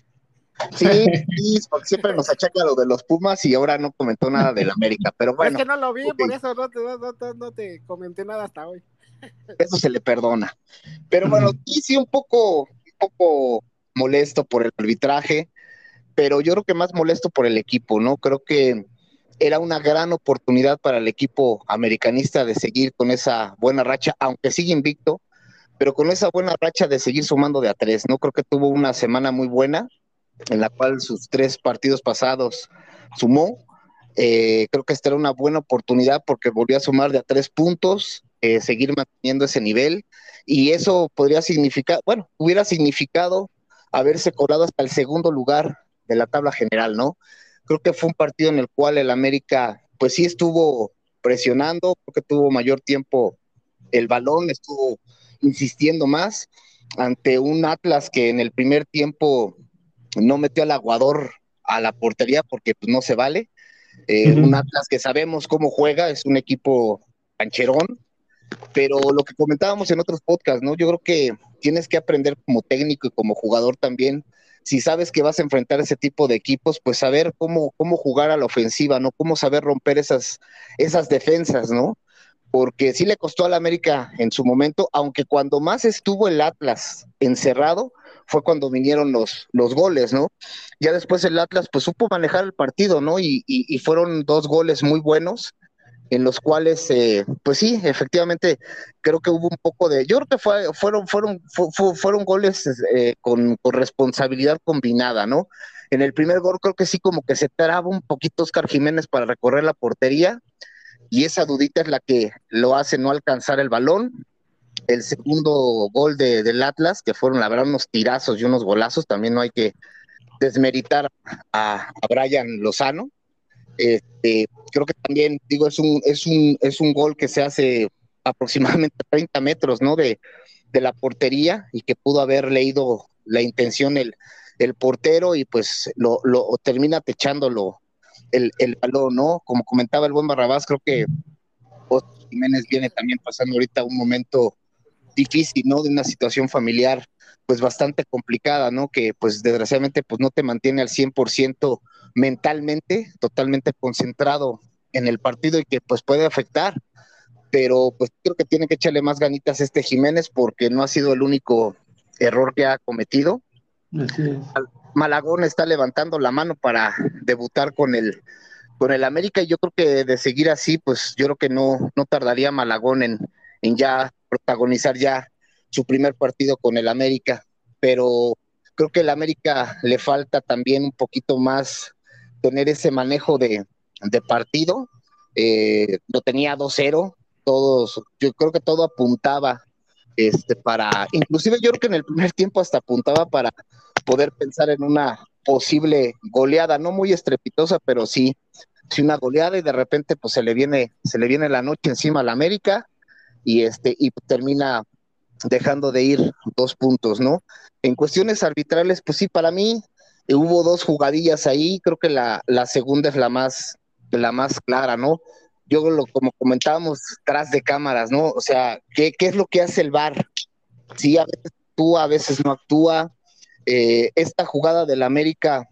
Sí, sí, porque siempre nos achaca lo de los Pumas y ahora no comentó nada del América, pero bueno. Es que no lo vi, por eso no te, no, te, comenté nada hasta hoy. Eso se le perdona. Pero bueno, sí, sí, un poco, un poco molesto por el arbitraje, pero yo creo que más molesto por el equipo, ¿no? Creo que era una gran oportunidad para el equipo americanista de seguir con esa buena racha, aunque sigue invicto, pero con esa buena racha de seguir sumando de a tres, ¿no? Creo que tuvo una semana muy buena, en la cual sus tres partidos pasados sumó. Eh, creo que esta era una buena oportunidad porque volvió a sumar de a tres puntos eh, seguir manteniendo ese nivel y eso podría significar, bueno, hubiera significado haberse colado hasta el segundo lugar de la tabla general, ¿no? Creo que fue un partido en el cual el América, pues sí estuvo presionando, porque tuvo mayor tiempo el balón, estuvo insistiendo más ante un Atlas que en el primer tiempo no metió al aguador a la portería porque pues, no se vale. Eh, un Atlas que sabemos cómo juega, es un equipo cancherón, pero lo que comentábamos en otros podcasts, ¿no? Yo creo que tienes que aprender como técnico y como jugador también, si sabes que vas a enfrentar ese tipo de equipos, pues saber cómo, cómo jugar a la ofensiva, ¿no? Cómo saber romper esas, esas defensas, ¿no? Porque sí le costó al América en su momento, aunque cuando más estuvo el Atlas encerrado, fue cuando vinieron los, los goles, ¿no? Ya después el Atlas pues supo manejar el partido, ¿no? Y, y, fueron dos goles muy buenos en los cuales, eh, pues sí, efectivamente, creo que hubo un poco de, yo creo que fue, fueron, fueron, fueron goles eh, con, con, responsabilidad combinada, ¿no? En el primer gol creo que sí como que se traba un poquito Oscar Jiménez para recorrer la portería y esa dudita es la que lo hace no alcanzar el balón el segundo gol de, del Atlas, que fueron la verdad unos tirazos y unos golazos, también no hay que desmeritar a, a Brian Lozano. Este, creo que también, digo, es un, es un, es un gol que se hace aproximadamente 30 metros, ¿no? De, de la portería y que pudo haber leído la intención el, el portero y pues lo, lo termina techándolo el, el balón, ¿no? Como comentaba el buen Barrabás, creo que Jiménez viene también pasando ahorita un momento difícil, ¿no? De una situación familiar pues bastante complicada, ¿no? Que pues desgraciadamente pues no te mantiene al 100% mentalmente, totalmente concentrado en el partido y que pues puede afectar, pero pues creo que tiene que echarle más ganitas a este Jiménez porque no ha sido el único error que ha cometido. Malagón está levantando la mano para debutar con el con el América y yo creo que de seguir así, pues yo creo que no, no tardaría Malagón en, en ya protagonizar ya su primer partido con el América, pero creo que el América le falta también un poquito más tener ese manejo de, partido. Eh, lo tenía 2-0, todos, yo creo que todo apuntaba este para, inclusive yo creo que en el primer tiempo hasta apuntaba para poder pensar en una posible goleada, no muy estrepitosa, pero sí, sí una goleada y de repente pues se le viene, se le viene la noche encima al América y este y termina dejando de ir dos puntos, ¿no? En cuestiones arbitrales, pues sí, para mí eh, hubo dos jugadillas ahí, creo que la, la segunda es la más, la más clara, ¿no? Yo lo como comentábamos tras de cámaras, ¿no? O sea, ¿qué, qué es lo que hace el VAR? Sí, a veces actúa, a veces no actúa. Eh, esta jugada del América,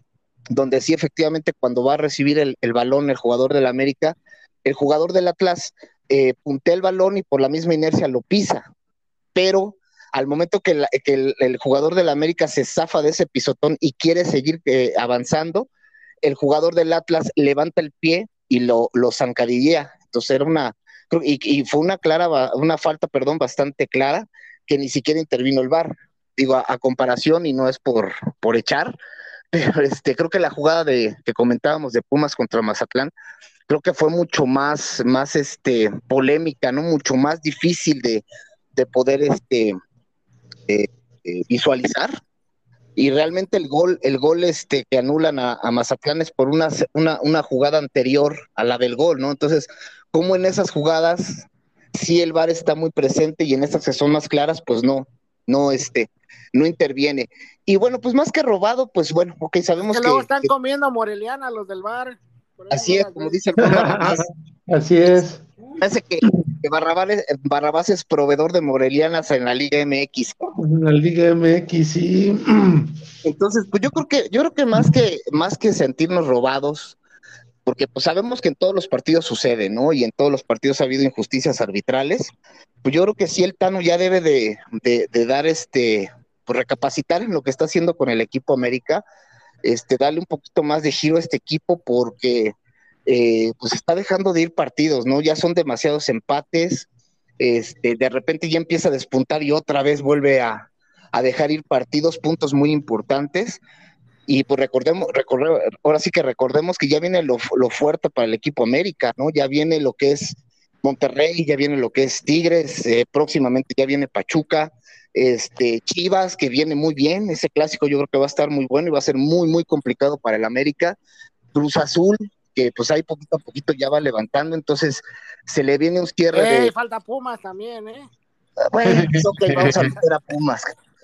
donde sí efectivamente cuando va a recibir el, el balón el jugador del América, el jugador del Atlas eh, el balón y por la misma inercia lo pisa, pero al momento que, el, jugador del América se zafa de ese pisotón y quiere seguir eh, avanzando, el jugador del Atlas levanta el pie y lo, lo zancadillea. Entonces era una, y, fue una clara, una falta, perdón, bastante clara, que ni siquiera intervino el VAR. Digo, a, comparación, y no es por, por echar, pero este, creo que la jugada de, que comentábamos de Pumas contra Mazatlán creo que fue mucho más, más este, polémica, ¿no? Mucho más difícil de, poder este, eh, eh, visualizar. Y realmente el gol, el gol este, que anulan a, a Mazatlán es por una, una, jugada anterior a la del gol, ¿no? Entonces, como en esas jugadas, si el VAR está muy presente y en estas que son más claras, pues no, no, este, no interviene. Y bueno, pues más que robado, pues bueno, ok, sabemos que... luego están comiendo Moreliana los del VAR. Así es, como dice el Así es. Parece que, Barrabás, es proveedor de Morelianas en la Liga MX. En la Liga MX, sí. Entonces, pues yo creo que, yo creo que más que, más que sentirnos robados, porque pues sabemos que en todos los partidos sucede, ¿no? Y en todos los partidos ha habido injusticias arbitrales, pues yo creo que sí el Tano ya debe de, de dar este, pues recapacitar en lo que está haciendo con el equipo América, este, darle un poquito más de giro a este equipo porque eh, pues está dejando de ir partidos, ¿no? Ya son demasiados empates, este, de repente ya empieza a despuntar y otra vez vuelve a, dejar ir partidos, puntos muy importantes. Y pues recordemos, ahora sí que recordemos que ya viene lo, fuerte para el equipo América, ¿no? Ya viene lo que es Monterrey, ya viene lo que es Tigres, eh, próximamente ya viene Pachuca, este Chivas, que viene muy bien, ese clásico yo creo que va a estar muy bueno y va a ser muy, muy complicado para el América. Cruz Azul, que pues ahí poquito a poquito ya va levantando, entonces se le viene un cierre Eh, de... falta Pumas también, ¿eh? Bueno, pues, ok, vamos a meter a Pumas.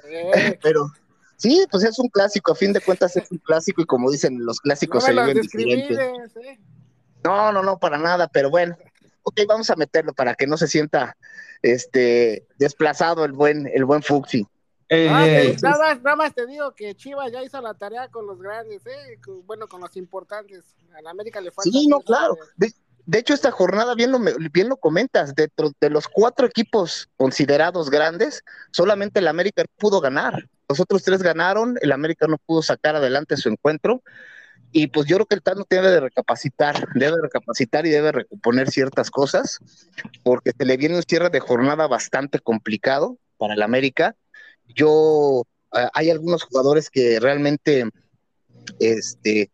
Eh, Pero sí, pues es un clásico, a fin de cuentas es un clásico y como dicen, los clásicos se viven diferentes. ¿eh? No, no, no, para nada, pero bueno, ok, vamos a meterlo para que no se sienta este desplazado el buen, el buen Fuxi. Ey, Ah, ey. nada, más, nada más te digo que Chivas ya hizo la tarea con los grandes, ¿eh? Con- bueno, con los importantes. A la América le falta. Sí, no, claro. De, de hecho, esta jornada, bien lo, bien lo comentas, dentro de los cuatro equipos considerados grandes, solamente el América pudo ganar. Los otros tres ganaron, el América no pudo sacar adelante su encuentro. Y pues yo creo que el Tano debe de recapacitar, debe de recapacitar y debe recomponer ciertas cosas, porque se le viene un cierre de jornada bastante complicado para el América. Yo, eh, hay algunos jugadores que realmente, este,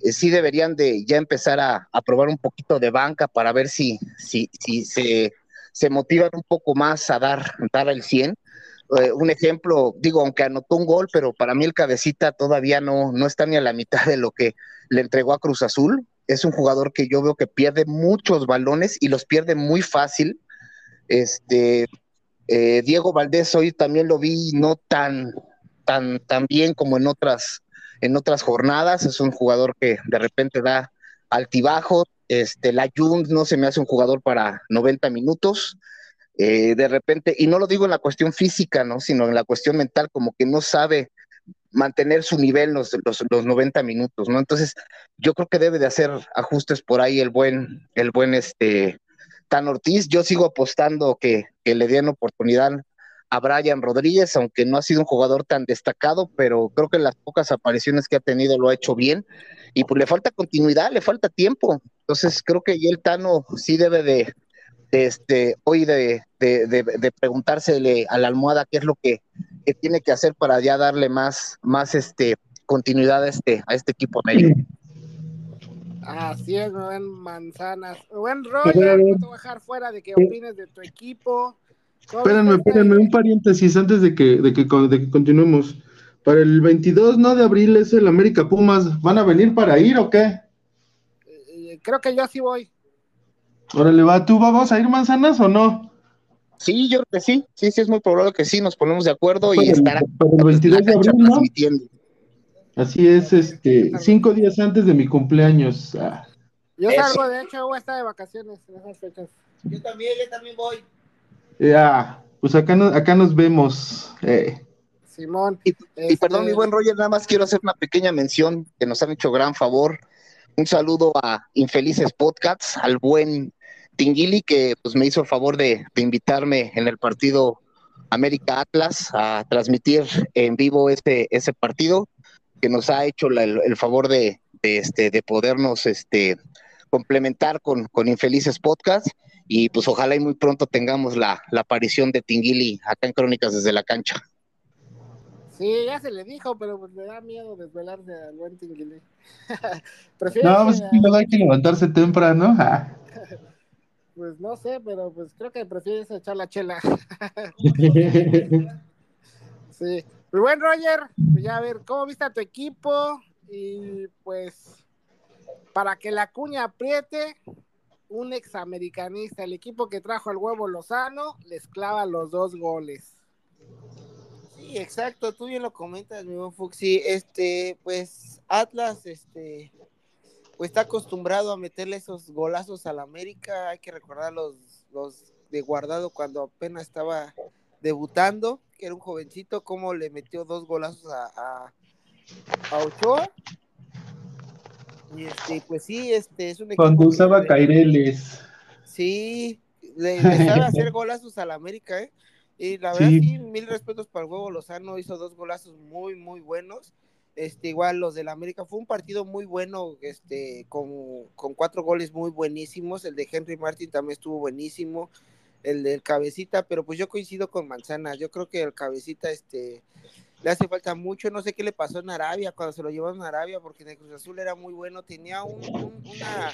eh, sí deberían de ya empezar a, probar un poquito de banca para ver si, si, si se, se motivan un poco más a dar, dar el 100. Eh, un ejemplo, digo, aunque anotó un gol, pero para mí el cabecita todavía no, no está ni a la mitad de lo que le entregó a Cruz Azul. Es un jugador que yo veo que pierde muchos balones y los pierde muy fácil. Este, eh, Diego Valdés hoy también lo vi no tan, tan, tan bien como en otras, en otras jornadas. Es un jugador que de repente da altibajo. Este, la Jun no se me hace un jugador para 90 minutos. Eh, de repente, y no lo digo en la cuestión física, ¿no? Sino en la cuestión mental, como que no sabe mantener su nivel los, los, los 90 minutos, ¿no? Entonces, yo creo que debe de hacer ajustes por ahí el buen, el buen este Tan Ortiz. Yo sigo apostando que, que le den oportunidad a Brian Rodríguez, aunque no ha sido un jugador tan destacado, pero creo que las pocas apariciones que ha tenido lo ha hecho bien. Y pues le falta continuidad, le falta tiempo. Entonces creo que el Tano sí debe de, de este, hoy de, de, de, de preguntársele a la almohada qué es lo que, que, tiene que hacer para ya darle más, más este, continuidad a este, a este equipo América. Así es, buen manzanas. Buen Roger, no te voy a dejar fuera de que opines de tu equipo. Espérenme, espérenme, un paréntesis antes de que, de que, de que continuemos. Para el 22, ¿no? De abril es el América Pumas. ¿Van a venir para ir o qué? Eh, creo que yo sí voy. Órale, va, ¿tú vamos a ir manzanas o no? Sí, yo creo que sí, sí, sí, es muy probable que sí, nos ponemos de acuerdo y el, estará para el 22 de abril, ¿no? transmitiendo. Así es, este, cinco días antes de mi cumpleaños. Ah. Yo Eso. salgo, de hecho, voy a estar de vacaciones en esas fechas. Yo también, yo también voy. Ya, pues acá, no- acá nos vemos. Eh. Simón. Y, y Este- perdón, mi buen Roger, nada más quiero hacer una pequeña mención que nos han hecho gran favor. Un saludo a Infelices Podcasts, al buen Tinguili, que pues me hizo el favor de, de invitarme en el partido América Atlas a transmitir en vivo ese, ese partido, que nos ha hecho la- el, el favor de, de, este, de podernos este, complementar con, con Infelices Podcasts. Y pues ojalá y muy pronto tengamos la, la aparición de Tinguili acá en Crónicas desde la cancha. Sí, ya se le dijo, pero pues le da miedo desvelarse al buen Tinguilí. Prefiere, No, pues luego hay que levantarse temprano. Pues no sé, pero pues creo que prefieres echar la chela. Sí. Pues buen Roger, pues ya a ver, ¿cómo viste a tu equipo? Y pues, para que la cuña apriete, un examericanista, el equipo que trajo al huevo Lozano, les clava los dos goles. Sí, exacto, tú bien lo comentas, mi buen Fuxi. Este, pues Atlas, este, está acostumbrado a meterle esos golazos al América. Hay que recordar los, los de guardado cuando apenas estaba debutando, que era un jovencito, cómo le metió dos golazos a, a, a Ochoa. Y este, pues sí, este es un equipo Cuando usaba le- Caireles. Sí, le, le sabe hacer golazos al América, ¿eh? Y la verdad, Sí. sí. mil respetos para el huevo Lozano, hizo dos golazos muy, muy buenos. Este, igual los del América, fue un partido muy bueno, este, con, con cuatro goles muy buenísimos. El de Henry Martin también estuvo buenísimo, el del Cabecita, pero pues yo coincido con Manzana, yo creo que el Cabecita, este, le hace falta mucho, no sé qué le pasó en Arabia, cuando se lo llevaron a Arabia, porque en el Cruz Azul era muy bueno, tenía un- un- una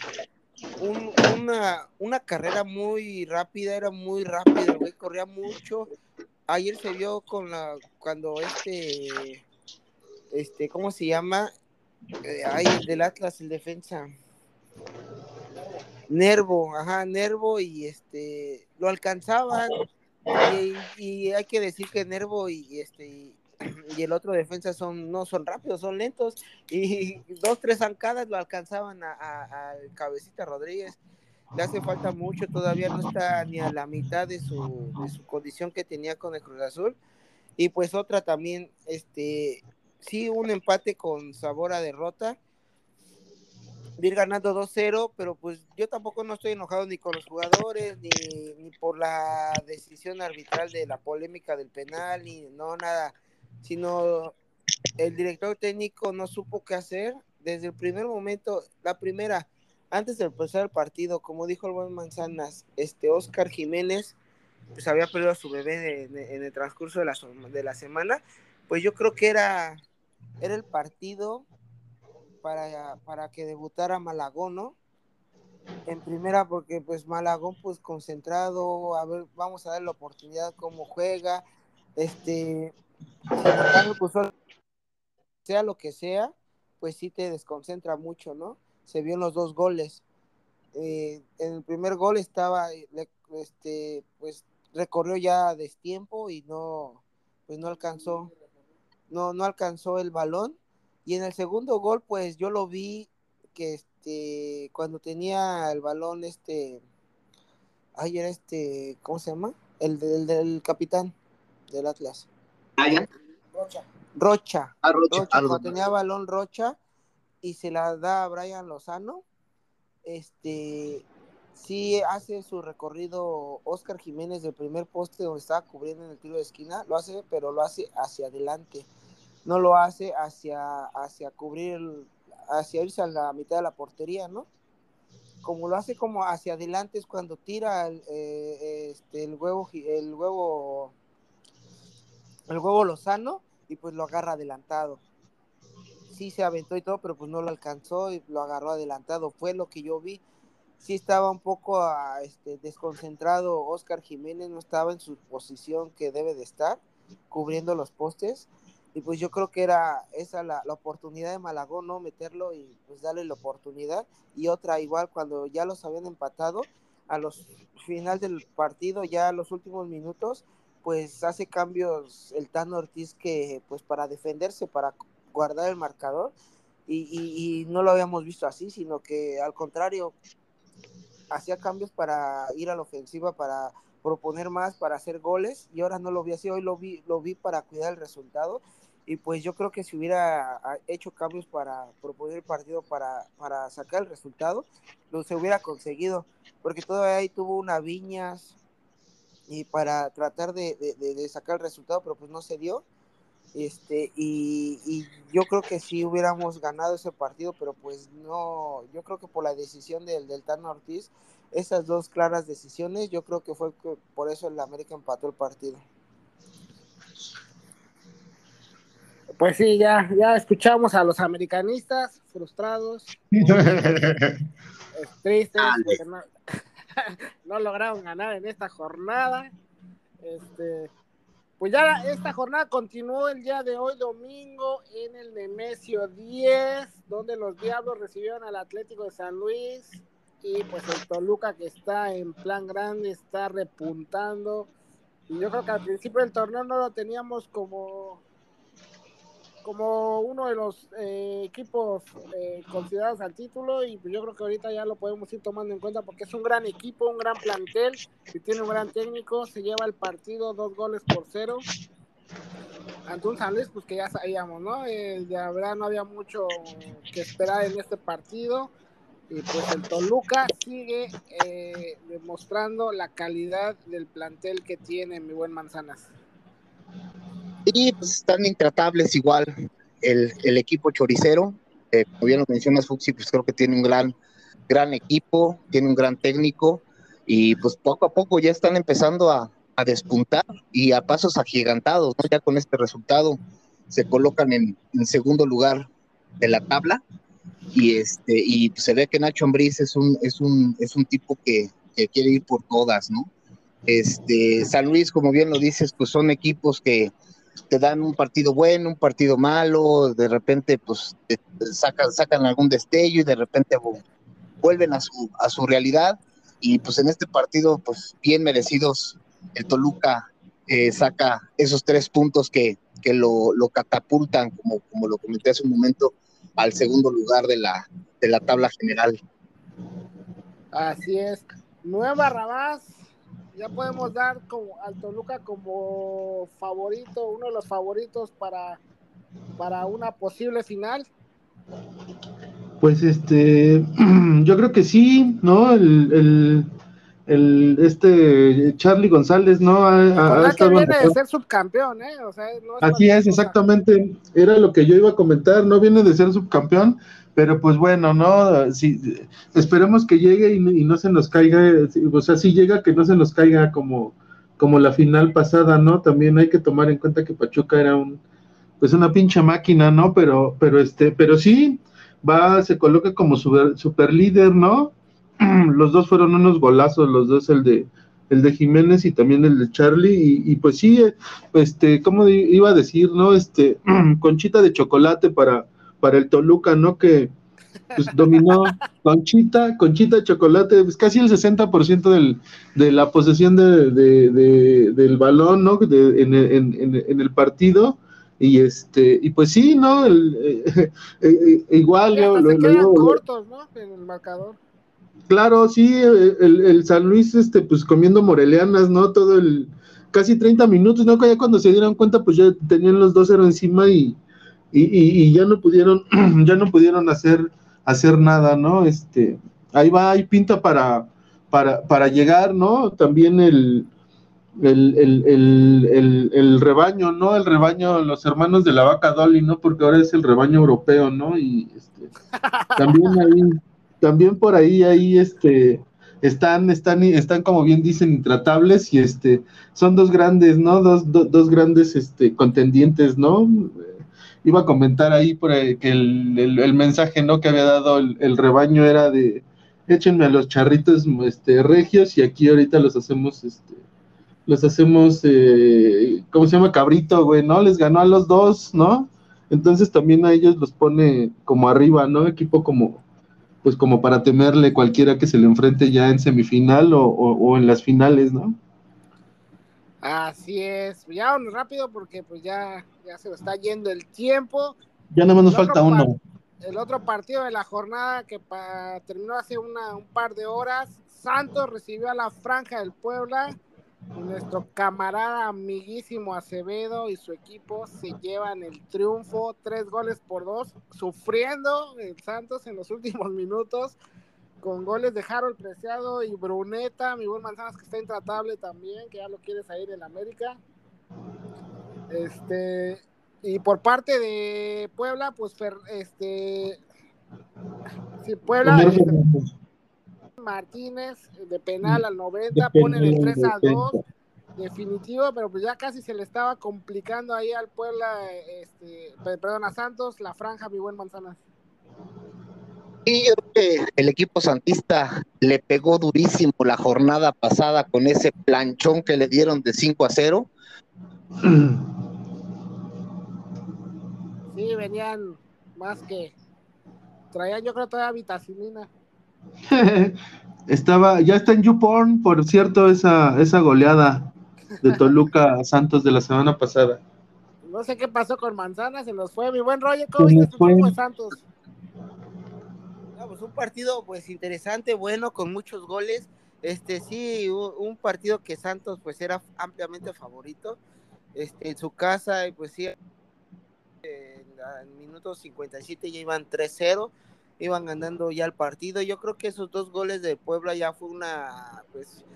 una, una carrera muy rápida, era muy rápido, güey, corría mucho. Ayer se vio con la, cuando este, este, ¿cómo se llama? Eh, ay, el del Atlas, el defensa. Nervo, ajá, Nervo y este, lo alcanzaban. Y, hay que decir que Nervo y, este, y el otro defensa son no son rápidos, son lentos y dos, tres zancadas lo alcanzaban a, Cabecita Rodríguez. Le hace falta mucho, todavía no está ni a la mitad de su, de su condición que tenía con el Cruz Azul. Y pues otra también, este, sí, un empate con sabor a derrota. Ir ganando 2-0, pero pues yo tampoco no estoy enojado ni con los jugadores, ni, ni por la decisión arbitral de la polémica del penal, ni no, nada sino el director técnico no supo qué hacer desde el primer momento, la primera, antes de empezar el partido, como dijo el buen Manzanas, este Oscar Jiménez, pues había perdido a su bebé en el transcurso de la, de la semana, pues yo creo que era, era el partido para, para que debutara Malagón, ¿no? En primera, porque pues Malagón, pues concentrado, a ver, vamos a dar la oportunidad cómo juega, este, pues, sea lo que sea, pues sí te desconcentra mucho, ¿no? Se vio en los dos goles. Eh, en el primer gol estaba, este, pues recorrió ya destiempo y no, pues no alcanzó, no, no alcanzó el balón. Y en el segundo gol, pues yo lo vi que este, cuando tenía el balón, este, ay, era este, ¿cómo se llama? El, del capitán del Atlas. Ah, Rocha. Rocha. Ah, Rocha. Cuando tenía balón Rocha y se la da a Brian Lozano, este sí hace su recorrido Oscar Jiménez del primer poste donde estaba cubriendo en el tiro de esquina, lo hace, pero lo hace hacia adelante. No lo hace hacia, hacia cubrir, hacia irse a la mitad de la portería, ¿no? Como lo hace como hacia adelante es cuando tira el, eh, este, el huevo, el huevo el huevo Lozano y pues lo agarra adelantado. Sí se aventó y todo, pero pues no lo alcanzó y lo agarró adelantado. Fue lo que yo vi. Sí estaba un poco ah, este, desconcentrado Oscar Jiménez, no estaba en su posición que debe de estar, cubriendo los postes. Y pues yo creo que era esa la, la oportunidad de Malagón, ¿no? Meterlo y pues darle la oportunidad. Y otra igual cuando ya los habían empatado, a los final del partido, ya a los últimos minutos, pues hace cambios el Tano Ortiz que pues para defenderse, para guardar el marcador y, no lo habíamos visto así, sino que al contrario hacía cambios para ir a la ofensiva, para proponer más, para hacer goles y ahora no lo vi así, hoy lo vi, lo vi para cuidar el resultado y pues yo creo que si hubiera hecho cambios para proponer el partido para, para sacar el resultado, lo se hubiera conseguido, porque todavía ahí tuvo una Viñas, y para tratar de, sacar el resultado, pero pues no se dio. Este, y, yo creo que sí hubiéramos ganado ese partido, pero pues no, yo creo que por la decisión del, del Tano Ortiz, esas dos claras decisiones, yo creo que fue por eso el América empató el partido. Pues sí, ya, ya escuchamos a los americanistas frustrados, tristes, no lograron ganar en esta jornada. Este, pues ya esta jornada continuó el día de hoy, domingo, en el Nemesio 10, donde los Diablos recibieron al Atlético de San Luis. Y pues el Toluca, que está en plan grande, está repuntando. Y yo creo que al principio del torneo no lo teníamos como como uno de los eh, equipos eh, considerados al título y yo creo que ahorita ya lo podemos ir tomando en cuenta porque es un gran equipo, un gran plantel, y tiene un gran técnico, se lleva el partido dos goles por cero ante un San Luis pues que ya sabíamos, ¿no? Eh, de verdad no había mucho que esperar en este partido y pues el Toluca sigue demostrando la calidad del plantel que tiene mi buen Manzanas. Y pues están intratables igual el, equipo choricero. Eh, como bien lo mencionas, Fuxi, pues creo que tiene un gran, gran equipo, tiene un gran técnico y pues poco a poco ya están empezando a, despuntar y a pasos agigantados, ¿no? Ya con este resultado se colocan en, segundo lugar de la tabla y este y se ve que Nacho Ambriz es un es un es un tipo que, que, quiere ir por todas, ¿no? Este San Luis, como bien lo dices, pues son equipos que te dan un partido bueno, un partido malo, de repente pues te, sacan sacan algún destello y de repente vuelven a su a su realidad y pues en este partido pues bien merecidos el Toluca eh, saca esos tres puntos que, que lo, lo, catapultan, como, como lo comenté hace un momento, al segundo lugar de la, de la tabla general. Así es. Nueva Rabás, ya podemos dar como, al Toluca como favorito, uno de los favoritos para, para una posible final. Pues este, yo creo que sí, ¿no? el, el este Charlie González no ha, ha que viene de ser subcampeón, ¿eh? O sea, Así es, exactamente. Era lo que yo iba a comentar. No viene de ser subcampeón, pero pues bueno, no. Si, esperemos que llegue y, no se nos caiga. O sea, si llega, que no se nos caiga como, como la final pasada, ¿no? También hay que tomar en cuenta que Pachuca era un, pues una pinche máquina, ¿no? Pero, pero este, pero sí va, se coloca como super, super líder, ¿no? los dos fueron unos golazos, los dos, el de el de Jiménez y también el de Charlie, y, pues sí, este, como iba a decir, ¿no? Este, conchita de chocolate para, para el Toluca, ¿no? Que pues, dominó conchita, conchita de chocolate, pues casi el 60% del, de la posesión de, del balón, ¿no? en, en, el partido, y este, y pues sí, ¿no? El, eh, eh, igual, lo, cortos, ¿no? En el marcador. Claro, sí, el, San Luis, este, pues comiendo moreleanas, ¿no? Todo el, casi 30 minutos, ¿no? Ya cuando se dieron cuenta, pues ya tenían los dos 0 encima y, y, ya no pudieron, ya no pudieron hacer, hacer nada, ¿no? Este, ahí va, hay pinta para, para, para llegar, ¿no? También el, el, el, el, rebaño, ¿no? El rebaño, los hermanos de la vaca Dolly, ¿no? Porque ahora es el rebaño europeo, ¿no? Y este, también ahí también por ahí, ahí, este, están, están, están como bien dicen, intratables y este, son dos grandes, ¿no? Dos, dos grandes, este, contendientes, ¿no? Iba a comentar ahí por que el, mensaje, ¿no? Que había dado el, rebaño era de, échenme a los charritos, este, regios y aquí ahorita los hacemos, este, los hacemos, eh, ¿cómo se llama? Cabrito, güey, ¿no? Les ganó a los dos, ¿no? Entonces también a ellos los pone como arriba, ¿no? Equipo como, pues como para temerle cualquiera que se le enfrente ya en semifinal o, en las finales, ¿no? Así es, ya rápido porque pues ya, ya se está yendo el tiempo. Ya nada más nos falta uno. El otro partido de la jornada que terminó hace una, un par de horas, Santos recibió a la Franja del Puebla. Nuestro camarada amiguísimo Acevedo y su equipo se llevan el triunfo, tres goles por dos, sufriendo el Santos en los últimos minutos, con goles de Harold Preciado y Bruneta, mi buen Manzanas que está intratable también, que ya lo quiere salir en América. Este, y por parte de Puebla, pues este, si Puebla. Martínez de penal al 90, ponen el 3 a 2, definitivo, pero pues ya casi se le estaba complicando ahí al Puebla, este, perdón, a Santos, la franja, mi buen Manzanas. Y yo creo que el equipo santista le pegó durísimo la jornada pasada con ese planchón que le dieron de 5 a 0. Sí, venían más que traían yo creo todavía vitacilina. Estaba, ya está en YouPorn, por cierto, esa, esa goleada de Toluca Santos de la semana pasada. No sé qué pasó con Manzana, se nos fue. Mi buen rollo, ¿cómo viste Santos? Pues un partido pues interesante, bueno, con muchos goles. Este sí, un partido que Santos pues era ampliamente favorito. Este, en su casa, y pues sí, en, minuto 57 ya iban 3-0 iban ganando ya el partido. Yo creo que esos dos goles de Puebla ya fue una, pues,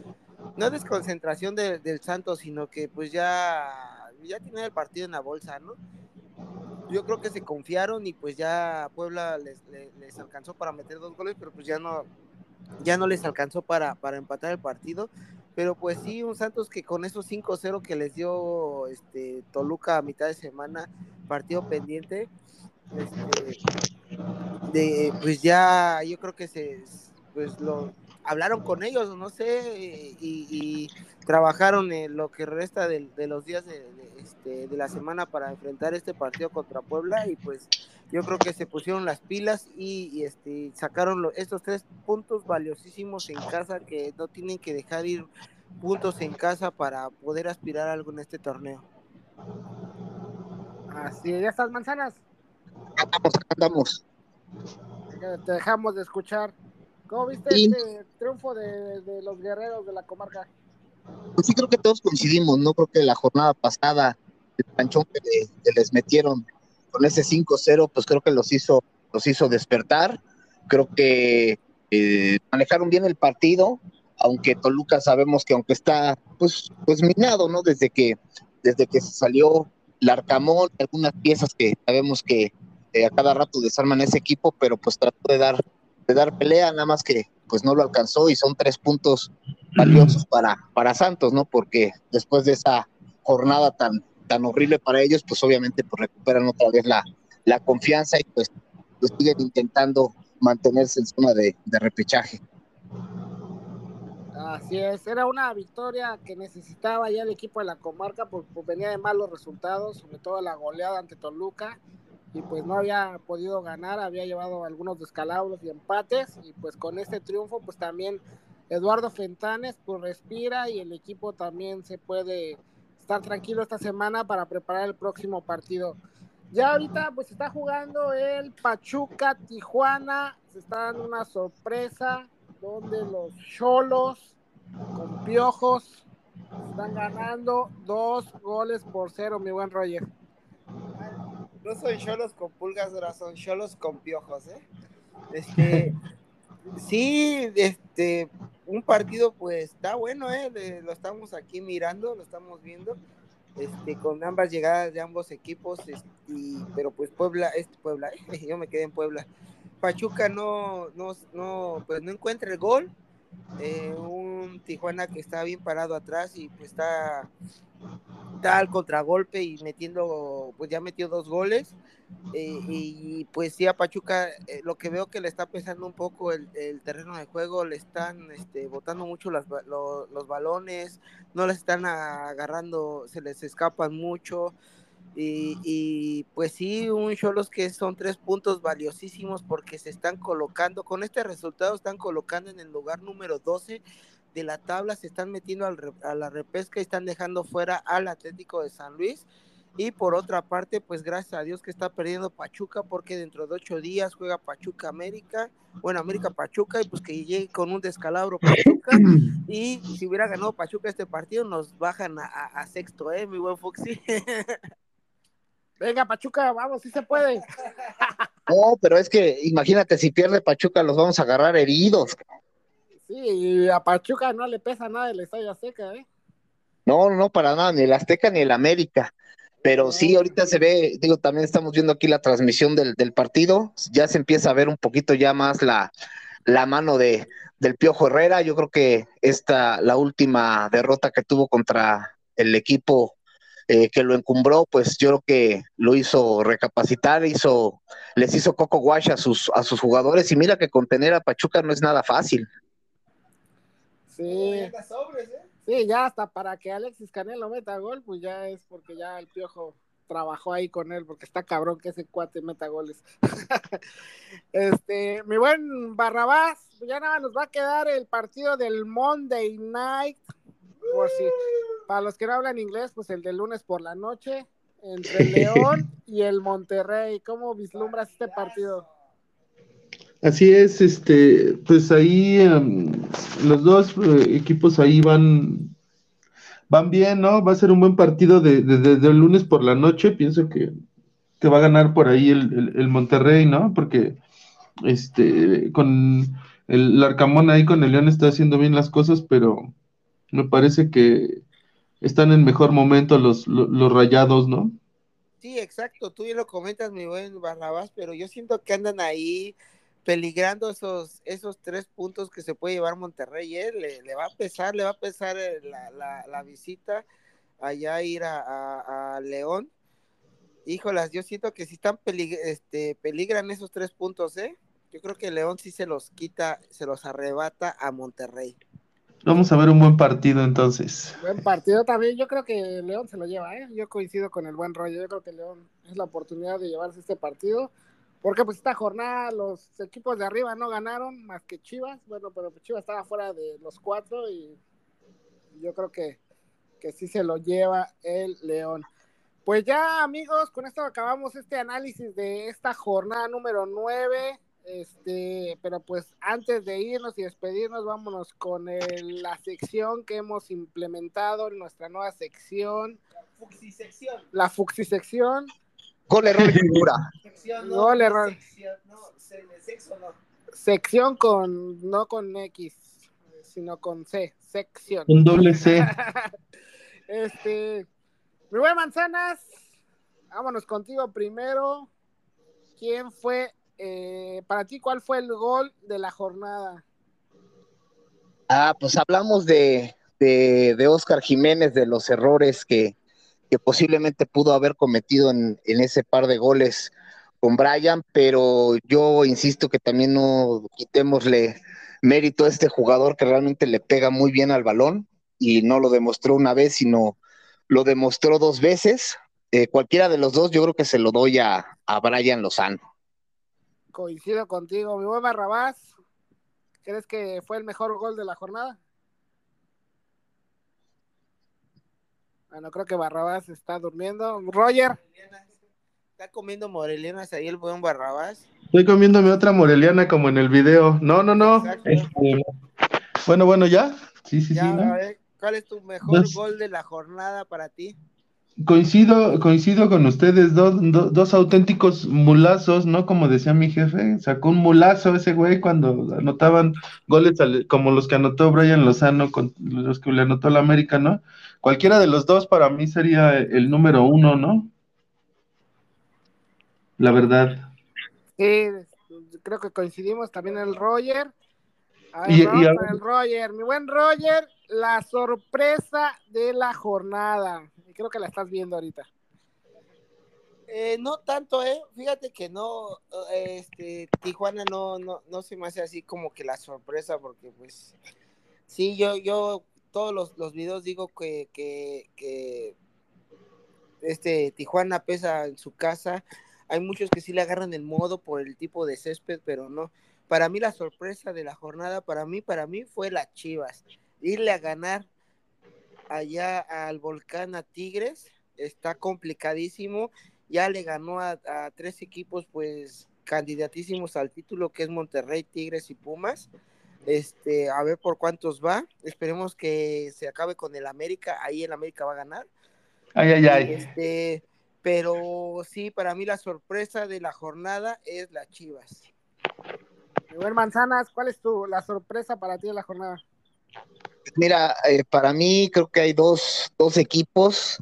no desconcentración del Santos, sino que pues ya, ya tienen el partido en la bolsa, ¿no? Yo creo que se confiaron y pues ya Puebla les, les, alcanzó para meter dos goles, pero pues ya no, ya no les alcanzó para, para empatar el partido. Pero pues sí, un Santos que con esos 5-0 que les dio este Toluca a mitad de semana, partido pendiente, este, de, pues ya yo creo que se, pues lo hablaron con ellos, no sé, y, trabajaron en lo que resta de, los días este, de, la semana para enfrentar este partido contra Puebla y pues yo creo que se pusieron las pilas y, este, sacaron estos tres puntos valiosísimos en casa que no tienen que dejar ir puntos en casa para poder aspirar a algo en este torneo. Así, ya estás, manzanas. Andamos, andamos. Te dejamos de escuchar. ¿Cómo viste este triunfo de, los guerreros de la comarca? Pues sí, creo que todos coincidimos, ¿no? Creo que la jornada pasada, el panchón que, les metieron con ese 5-0, pues creo que los hizo, los hizo despertar. Creo que eh, manejaron bien el partido, aunque Toluca sabemos que aunque está pues, pues minado, ¿no? Desde que, desde que salió Larcamón, algunas piezas que sabemos que eh, a cada rato desarman ese equipo, pero pues trató de dar, de dar pelea, nada más que pues no lo alcanzó y son tres puntos valiosos para, para Santos, ¿no? Porque después de esa jornada tan, tan horrible para ellos, pues obviamente pues recuperan otra vez la, la confianza y pues, pues siguen intentando mantenerse en zona de, de repechaje. Así es, era una victoria que necesitaba ya el equipo de la comarca, porque venía de malos resultados, sobre todo la goleada ante Toluca, y pues no había podido ganar, había llevado algunos descalabros y empates, y pues con este triunfo, pues también Eduardo Fentanes pues respira y el equipo también se puede estar tranquilo esta semana para preparar el próximo partido. Ya ahorita pues está jugando el Pachuca Tijuana, se está dando una sorpresa donde los Cholos con piojos. Están ganando dos goles por cero, mi buen Roger. No son cholos con pulgas, son cholos con piojos, ¿eh? Este, sí, este, un partido pues está bueno, ¿eh? Lo estamos aquí mirando, lo estamos viendo, este, con ambas llegadas de ambos equipos, este, pero pues Puebla, este Puebla, yo me quedé en Puebla. Pachuca no, no, no, pues no encuentra el gol, eh, un Tijuana que está bien parado atrás y pues está, tal contragolpe y metiendo, pues ya metió dos goles. Eh, y pues sí, a Pachuca eh, lo que veo que le está pesando un poco el, terreno de juego, le están este, botando mucho los, los balones, no les están agarrando, se les escapan mucho. Y, pues sí, un Cholos que son tres puntos valiosísimos porque se están colocando, con este resultado están colocando en el lugar número 12 de la tabla, se están metiendo a la repesca y están dejando fuera al Atlético de San Luis. Y por otra parte, pues gracias a Dios que está perdiendo Pachuca porque dentro de ocho días juega Pachuca América, bueno, América Pachuca y pues que llegue con un descalabro Pachuca y si hubiera ganado Pachuca este partido nos bajan a, sexto, ¿eh? Mi buen Foxy. Venga, Pachuca, vamos, sí se puede. No, pero es que imagínate, si pierde Pachuca, los vamos a agarrar heridos. Sí, y a Pachuca no le pesa nada el Estadio Azteca, ¿eh? No, no, para nada, ni el Azteca ni el América. Pero sí, ahorita se ve, digo, también estamos viendo aquí la transmisión del, del partido, ya se empieza a ver un poquito ya más la, la mano de, del Piojo Herrera. Yo creo que esta, la última derrota que tuvo contra el equipo eh, que lo encumbró, pues yo creo que lo hizo recapacitar, hizo, les hizo coco wash a sus, a sus jugadores y mira que contener a Pachuca no es nada fácil. Sí. Sí, ya hasta para que Alexis Canelo meta gol, pues ya es porque ya el piojo trabajó ahí con él, porque está cabrón que ese cuate meta goles. este, mi buen Barrabás, ya nada nos va a quedar el partido del Monday Night por si, para los que no hablan inglés, pues el de lunes por la noche, entre el León y el Monterrey. ¿Cómo vislumbras este partido? Así es, este, pues ahí em, los dos eh, equipos ahí van, van bien, ¿no? Va a ser un buen partido de, de, lunes por la noche. Pienso que, que va a ganar por ahí el, el, Monterrey, ¿no? Porque este, con el Arcamón ahí con el León está haciendo bien las cosas, pero me parece que están en mejor momento los, los, rayados, ¿no? Sí, exacto, tú ya lo comentas, mi buen Barrabás, pero yo siento que andan ahí peligrando esos, esos tres puntos que se puede llevar Monterrey, ¿eh? le, va a pesar, le va a pesar eh, la, la, visita allá ir a, a, León. Híjolas, yo siento que si están este, peligran esos tres puntos, ¿eh? Yo creo que León sí se los quita, se los arrebata a Monterrey. Vamos a ver un buen partido entonces. Buen partido también. Yo creo que León se lo lleva, ¿eh? Yo coincido con el buen rollo. Yo creo que León es la oportunidad de llevarse este partido. Porque pues esta jornada los equipos de arriba no ganaron más que Chivas. Bueno, pero Chivas estaba fuera de los cuatro y yo creo que, que sí se lo lleva el León. Pues ya amigos, con esto acabamos este análisis de esta jornada número 9. Este, pero pues antes de irnos y despedirnos, vámonos con la sección que hemos implementado en nuestra nueva sección. La fuxisección. La fuxisección. Gol error figura. Sección, no, Gol error. Sección, no, sexo no. Sección con, no con X, sino con C, sección. Un doble C. este, mi buen Manzanas, vámonos contigo primero. ¿Quién fue, eh, para ti, cuál fue el gol de la jornada? Ah, pues hablamos de, de, Oscar Jiménez, de los errores que, posiblemente pudo haber cometido en, en, ese par de goles con Brian, pero yo insisto que también no quitémosle mérito a este jugador que realmente le pega muy bien al balón y no lo demostró una vez, sino lo demostró dos veces. Eh, cualquiera de los dos, yo creo que se lo doy a, a Brian Lozano. Coincido contigo, mi buen Barrabás. ¿Crees que fue el mejor gol de la jornada? Bueno, creo que Barrabás está durmiendo. Roger. Está comiendo morelianas ahí el buen Barrabás. Estoy comiéndome otra moreliana como en el video. No, no, no. Este, bueno, bueno, ya. Sí, sí, sí. ¿Cuál es tu mejor gol de la jornada para ti? Coincido, coincido con ustedes, dos, auténticos mulazos, ¿no? Como decía mi jefe, sacó un mulazo ese güey cuando anotaban goles como los que anotó Brian Lozano, con los que le anotó la América, ¿no? Cualquiera de los dos para mí sería el número uno, ¿no? La verdad. Sí, creo que coincidimos también el Roger. y, el Roger, mi buen Roger, la sorpresa de la jornada. Creo que la estás viendo ahorita. Eh, no tanto, eh. Fíjate que no, este, Tijuana no, no, no se me hace así como que la sorpresa, porque pues, sí, yo, yo, todos los, los videos digo que, que, que, este, Tijuana pesa en su casa. Hay muchos que sí le agarran el modo por el tipo de césped, pero no. Para mí la sorpresa de la jornada, para mí, para mí fue las Chivas irle a ganar allá al volcán a Tigres está complicadísimo. Ya le ganó a, tres equipos, pues, candidatísimos al título, que es Monterrey, Tigres y Pumas. Este, a ver por cuántos va. Esperemos que se acabe con el América. Ahí el América va a ganar. Ay, ay, ay. Este, pero sí, para mí la sorpresa de la jornada es las Chivas. Manzanas, ¿cuál es tu la sorpresa para ti de la jornada? Mira, eh, para mí creo que hay dos, dos equipos.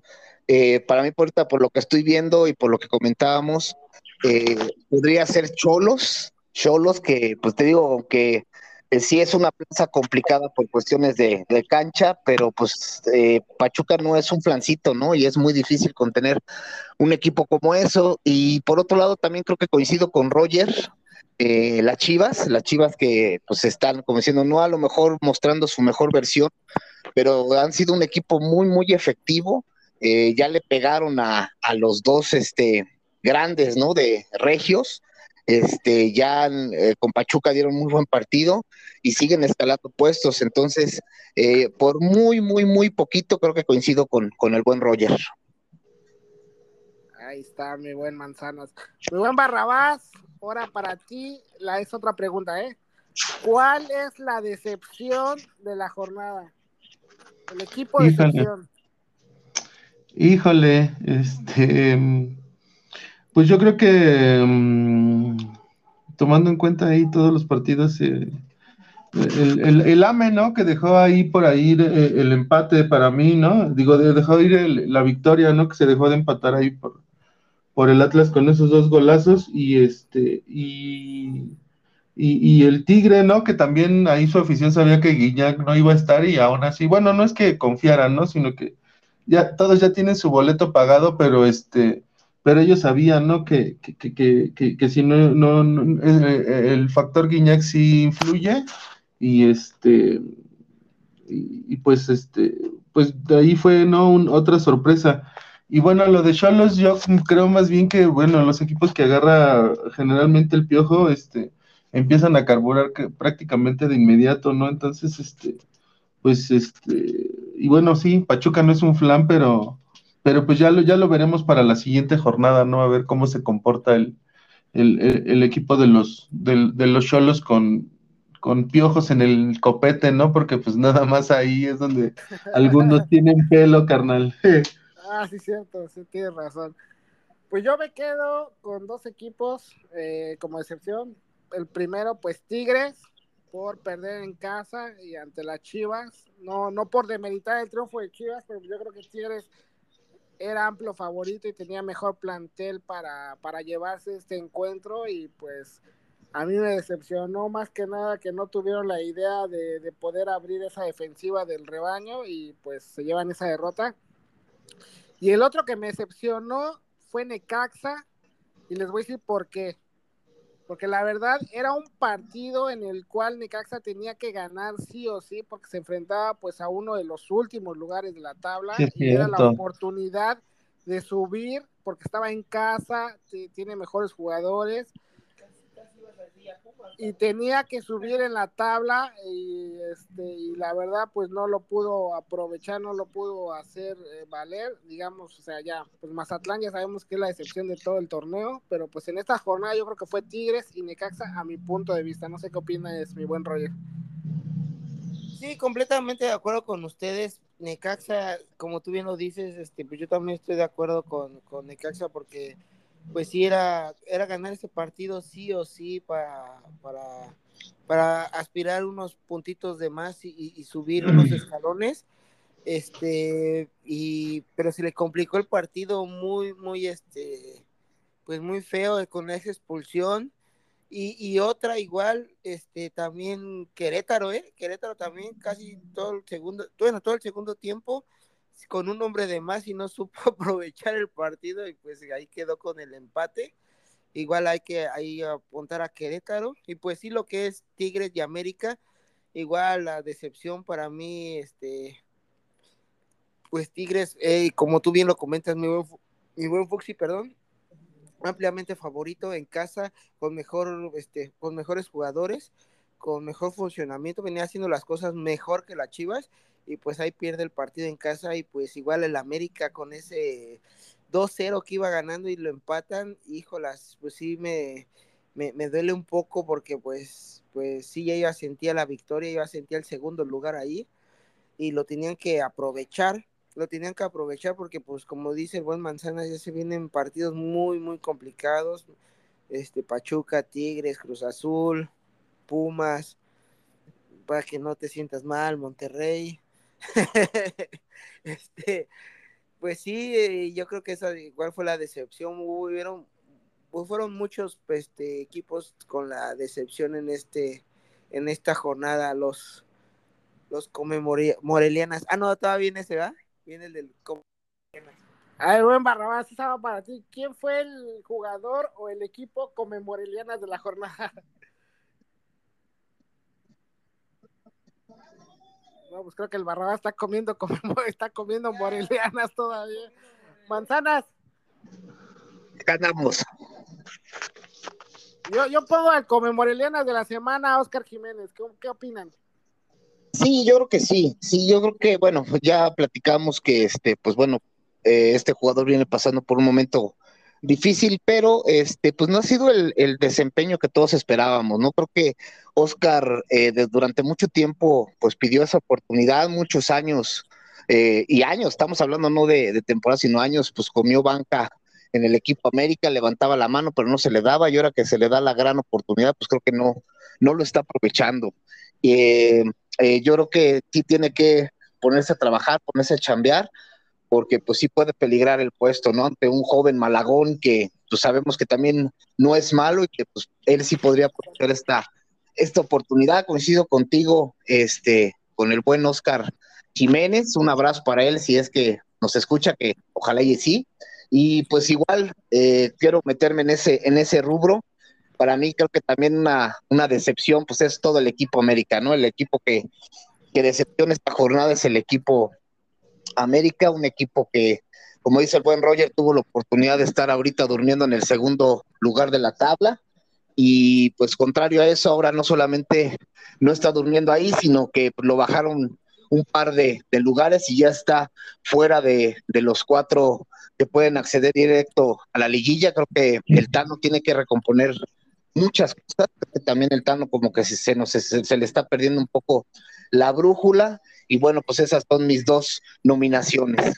Eh, para mí, por, por lo que estoy viendo y por lo que comentábamos, eh, podría ser Cholos. Cholos, que pues te digo que sí es una plaza complicada por cuestiones de, de cancha, pero pues Pachuca no es un flancito, ¿no? Y es muy difícil contener un equipo como eso. Y por otro lado, también creo que coincido con Roger. Eh, las Chivas, las Chivas que pues están como diciendo, no a lo mejor mostrando su mejor versión, pero han sido un equipo muy, muy efectivo. Eh, ya le pegaron a, los dos este, grandes, ¿no? De Regios. Este, ya eh, con Pachuca dieron muy buen partido y siguen escalando puestos. Entonces, por muy, muy, muy poquito, creo que coincido con, con el buen Roger. Ahí está, mi buen Manzanas. Mi buen Barrabás, ahora para ti la es otra pregunta, ¿eh? ¿Cuál es la decepción de la jornada? El equipo de decepción. Híjole, este, pues yo creo que mm, tomando en cuenta ahí todos los partidos, eh, el, AME, ¿no? Que dejó ahí por ahí eh, el, empate para mí, ¿no? Digo, dejó ir la victoria, ¿no? Que se dejó de empatar ahí por, por el Atlas con esos dos golazos y este y, y, el Tigre, ¿no? Que también ahí su afición sabía que Guiñac no iba a estar y aún así, bueno, no es que confiaran, ¿no? Sino que ya todos ya tienen su boleto pagado, pero este pero ellos sabían, ¿no? Que, que, que, que, que si no, no, eh, el factor Guiñac sí influye y este, y, pues este, pues de ahí fue, ¿no? otra sorpresa. Y bueno, lo de Cholos, yo creo más bien que, bueno, los equipos que agarra generalmente el piojo, este, empiezan a carburar prácticamente de inmediato, ¿no? Entonces, este, pues, este, y bueno, sí, Pachuca no es un flan, pero, pero pues ya lo, ya lo veremos para la siguiente jornada, ¿no? A ver cómo se comporta el, el, equipo de los, de, de los Cholos con, con piojos en el copete, ¿no? Porque pues nada más ahí es donde algunos tienen pelo, carnal. ah, sí, cierto, sí, tienes razón. Pues yo me quedo con dos equipos eh, como excepción. El primero, pues Tigres, por perder en casa y ante las Chivas. No, no por demeritar el triunfo de Chivas, pero yo creo que Tigres era amplio favorito y tenía mejor plantel para, para llevarse este encuentro y pues a mí me decepcionó más que nada que no tuvieron la idea de, poder abrir esa defensiva del rebaño y pues se llevan esa derrota. Y el otro que me decepcionó fue Necaxa y les voy a decir por qué. Porque la verdad era un partido en el cual Necaxa tenía que ganar sí o sí porque se enfrentaba pues a uno de los últimos lugares de la tabla y era la oportunidad de subir porque estaba en casa, tiene mejores jugadores y tenía que subir en la tabla y, este, y la verdad pues no lo pudo aprovechar, no lo pudo hacer eh, valer, digamos, o sea, ya, pues Mazatlán ya sabemos que es la excepción de todo el torneo, pero pues en esta jornada yo creo que fue Tigres y Necaxa a mi punto de vista, no sé qué opina es mi buen Roger. Sí, completamente de acuerdo con ustedes. Necaxa, como tú bien lo dices, este, pues yo también estoy de acuerdo con, con Necaxa porque pues sí era, era ganar ese partido sí o sí para, para, para aspirar unos puntitos de más y, subir unos escalones. Este, y, pero se le complicó el partido muy, muy, este, pues muy feo con esa expulsión. Y, y, otra igual, este, también Querétaro, ¿eh? Querétaro también casi todo el segundo, bueno, todo el segundo tiempo con un hombre de más y no supo aprovechar el partido y pues ahí quedó con el empate. Igual hay que ahí apuntar a Querétaro y pues sí lo que es Tigres y América, igual la decepción para mí, este, pues Tigres, eh, como tú bien lo comentas, mi buen, mi buen Fuxi, perdón, ampliamente favorito en casa, con mejor, este, con mejores jugadores, con mejor funcionamiento, venía haciendo las cosas mejor que las Chivas y pues ahí pierde el partido en casa y pues igual el América con ese 2-0 que iba ganando y lo empatan, híjolas, pues sí me, me, duele un poco porque pues, pues sí ya iba a sentir la victoria, iba a sentir el segundo lugar ahí y lo tenían que aprovechar, lo tenían que aprovechar porque pues como dice el buen Manzana ya se vienen partidos muy muy complicados, este Pachuca, Tigres, Cruz Azul, Pumas, para que no te sientas mal, Monterrey, este, pues sí, eh, yo creo que esa igual fue la decepción. Hubieron, fueron muchos este, equipos con la decepción en este, en esta jornada. Los, los come Morelianas. Ah, no, todavía viene ese, ¿va? Viene el del A ver, buen Barrabás, estaba para ti. ¿Quién fue el jugador o el equipo come Morelianas de la jornada? No, pues creo que el Barrabás está comiendo, como, está comiendo morelianas todavía. Manzanas. Ganamos. Yo, yo pongo al come morelianas de la semana a Oscar Jiménez. ¿Qué, ¿Qué, opinan? Sí, yo creo que sí. Sí, yo creo que, bueno, ya platicamos que este, pues bueno, eh, este jugador viene pasando por un momento difícil, pero este, pues no ha sido el, desempeño que todos esperábamos, ¿no? Creo que Oscar eh, durante mucho tiempo pues pidió esa oportunidad, muchos años eh, y años, estamos hablando no de, de temporada, sino años, pues comió banca en el equipo América, levantaba la mano, pero no se le daba, y ahora que se le da la gran oportunidad, pues creo que no, no lo está aprovechando. Eh, yo creo que sí tiene que ponerse a trabajar, ponerse a chambear, porque pues sí puede peligrar el puesto, ¿no? Ante un joven Malagón que pues sabemos que también no es malo y que pues él sí podría aprovechar esta, esta oportunidad. Coincido contigo, este, con el buen Oscar Jiménez, un abrazo para él si es que nos escucha, que ojalá y sí. Y pues igual eh, quiero meterme en ese, en ese rubro. Para mí creo que también una, una decepción pues es todo el equipo América, ¿no? El equipo que, que decepciona esta jornada es el equipo América, un equipo que, como dice el buen Roger, tuvo la oportunidad de estar ahorita durmiendo en el segundo lugar de la tabla. Y pues contrario a eso, ahora no solamente no está durmiendo ahí, sino que lo bajaron un par de, lugares y ya está fuera de, los cuatro que pueden acceder directo a la liguilla. Creo que el Tano tiene que recomponer muchas cosas. también el Tano como que se, se, le está perdiendo un poco la brújula. Y bueno, pues esas son mis dos nominaciones.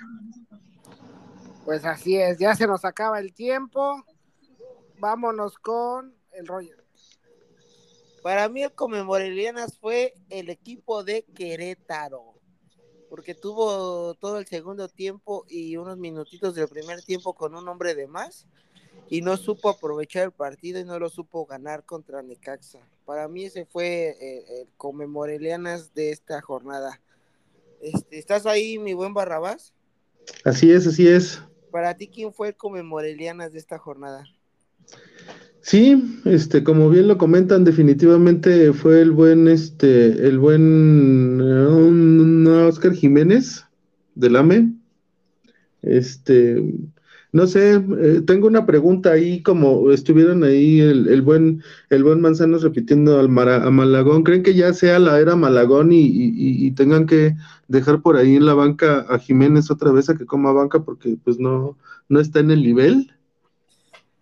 Pues así es, ya se nos acaba el tiempo. Vámonos con el Roger. Para mí el Comemorelianas fue el equipo de Querétaro, porque tuvo todo el segundo tiempo y unos minutitos del primer tiempo con un hombre de más y no supo aprovechar el partido y no lo supo ganar contra Necaxa. Para mí ese fue eh, el, Comemorelianas de esta jornada. Este, ¿Estás ahí, mi buen Barrabás? Así es, así es. Para ti, ¿quién fue el Comemorelianas de esta jornada? Sí, este, como bien lo comentan, definitivamente fue el buen, este, el buen Oscar Jiménez del AME. Este, no sé, eh, tengo una pregunta ahí, como estuvieron ahí el, buen, el buen Manzanos repitiendo al a Malagón, ¿creen que ya sea la era Malagón y, tengan que dejar por ahí en la banca a Jiménez otra vez a que coma banca porque pues no, no está en el nivel?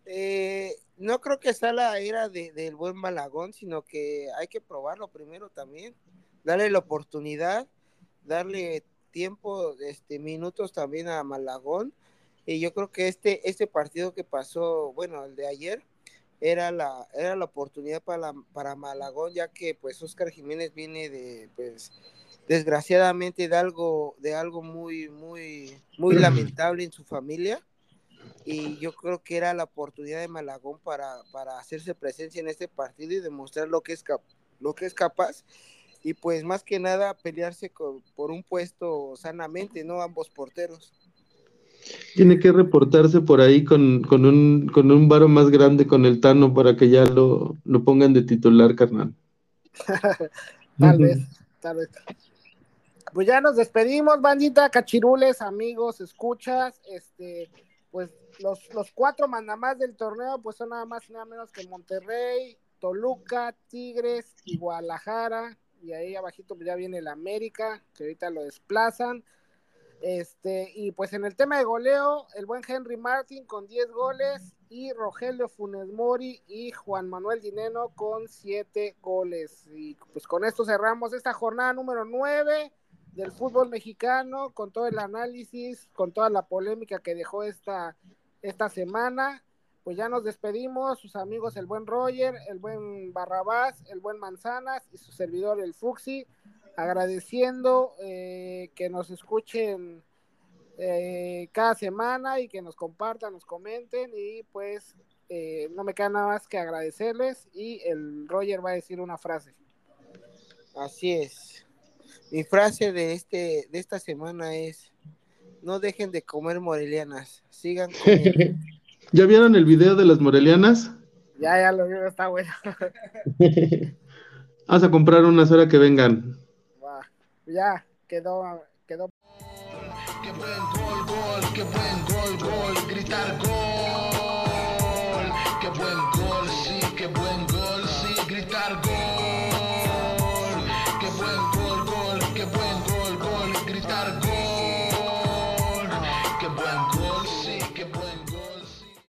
Eh, no creo que sea la era del buen Malagón, sino que hay que probarlo primero también, darle la oportunidad, darle tiempo, este, minutos también a Malagón. Y yo creo que este, este partido que pasó, bueno, el de ayer, era la, era la oportunidad para, para Malagón, ya que pues Oscar Jiménez viene de, pues, desgraciadamente de algo, de algo muy, muy, muy lamentable en su familia y yo creo que era la oportunidad de Malagón para, para hacerse presencia en este partido y demostrar lo que es, lo que es capaz y pues más que nada pelearse por un puesto sanamente, ¿no? Ambos porteros. Tiene que reportarse por ahí con, con un, con un varo más grande con el Tano para que ya lo, lo pongan de titular, carnal. tal vez, tal vez. Pues ya nos despedimos, bandita, cachirules, amigos, escuchas, este, pues los, los cuatro mandamás del torneo, pues son nada más y nada menos que Monterrey, Toluca, Tigres y Guadalajara. Y ahí abajito pues ya viene el América, que ahorita lo desplazan. Este, y pues en el tema de goleo, el buen Henry Martin con 10 goles y Rogelio Funes Mori y Juan Manuel Dineno con 7 goles. Y pues con esto cerramos esta jornada número 9 del fútbol mexicano, con todo el análisis, con toda la polémica que dejó esta esta semana. Pues ya nos despedimos, sus amigos el buen Roger, el buen Barrabás, el buen Manzanas y su servidor el Fuxi, agradeciendo eh, que nos escuchen eh, cada semana y que nos compartan, nos comenten y pues eh, no me queda nada más que agradecerles y el Roger va a decir una frase. Así es. Mi frase de este de esta semana es no dejen de comer morelianas, sigan comiendo. ¿Ya vieron el video de las morelianas? Ya, ya lo vi, está bueno. Vamos a comprar unas horas que vengan. Ya, quedó, quedó. Gol, gol.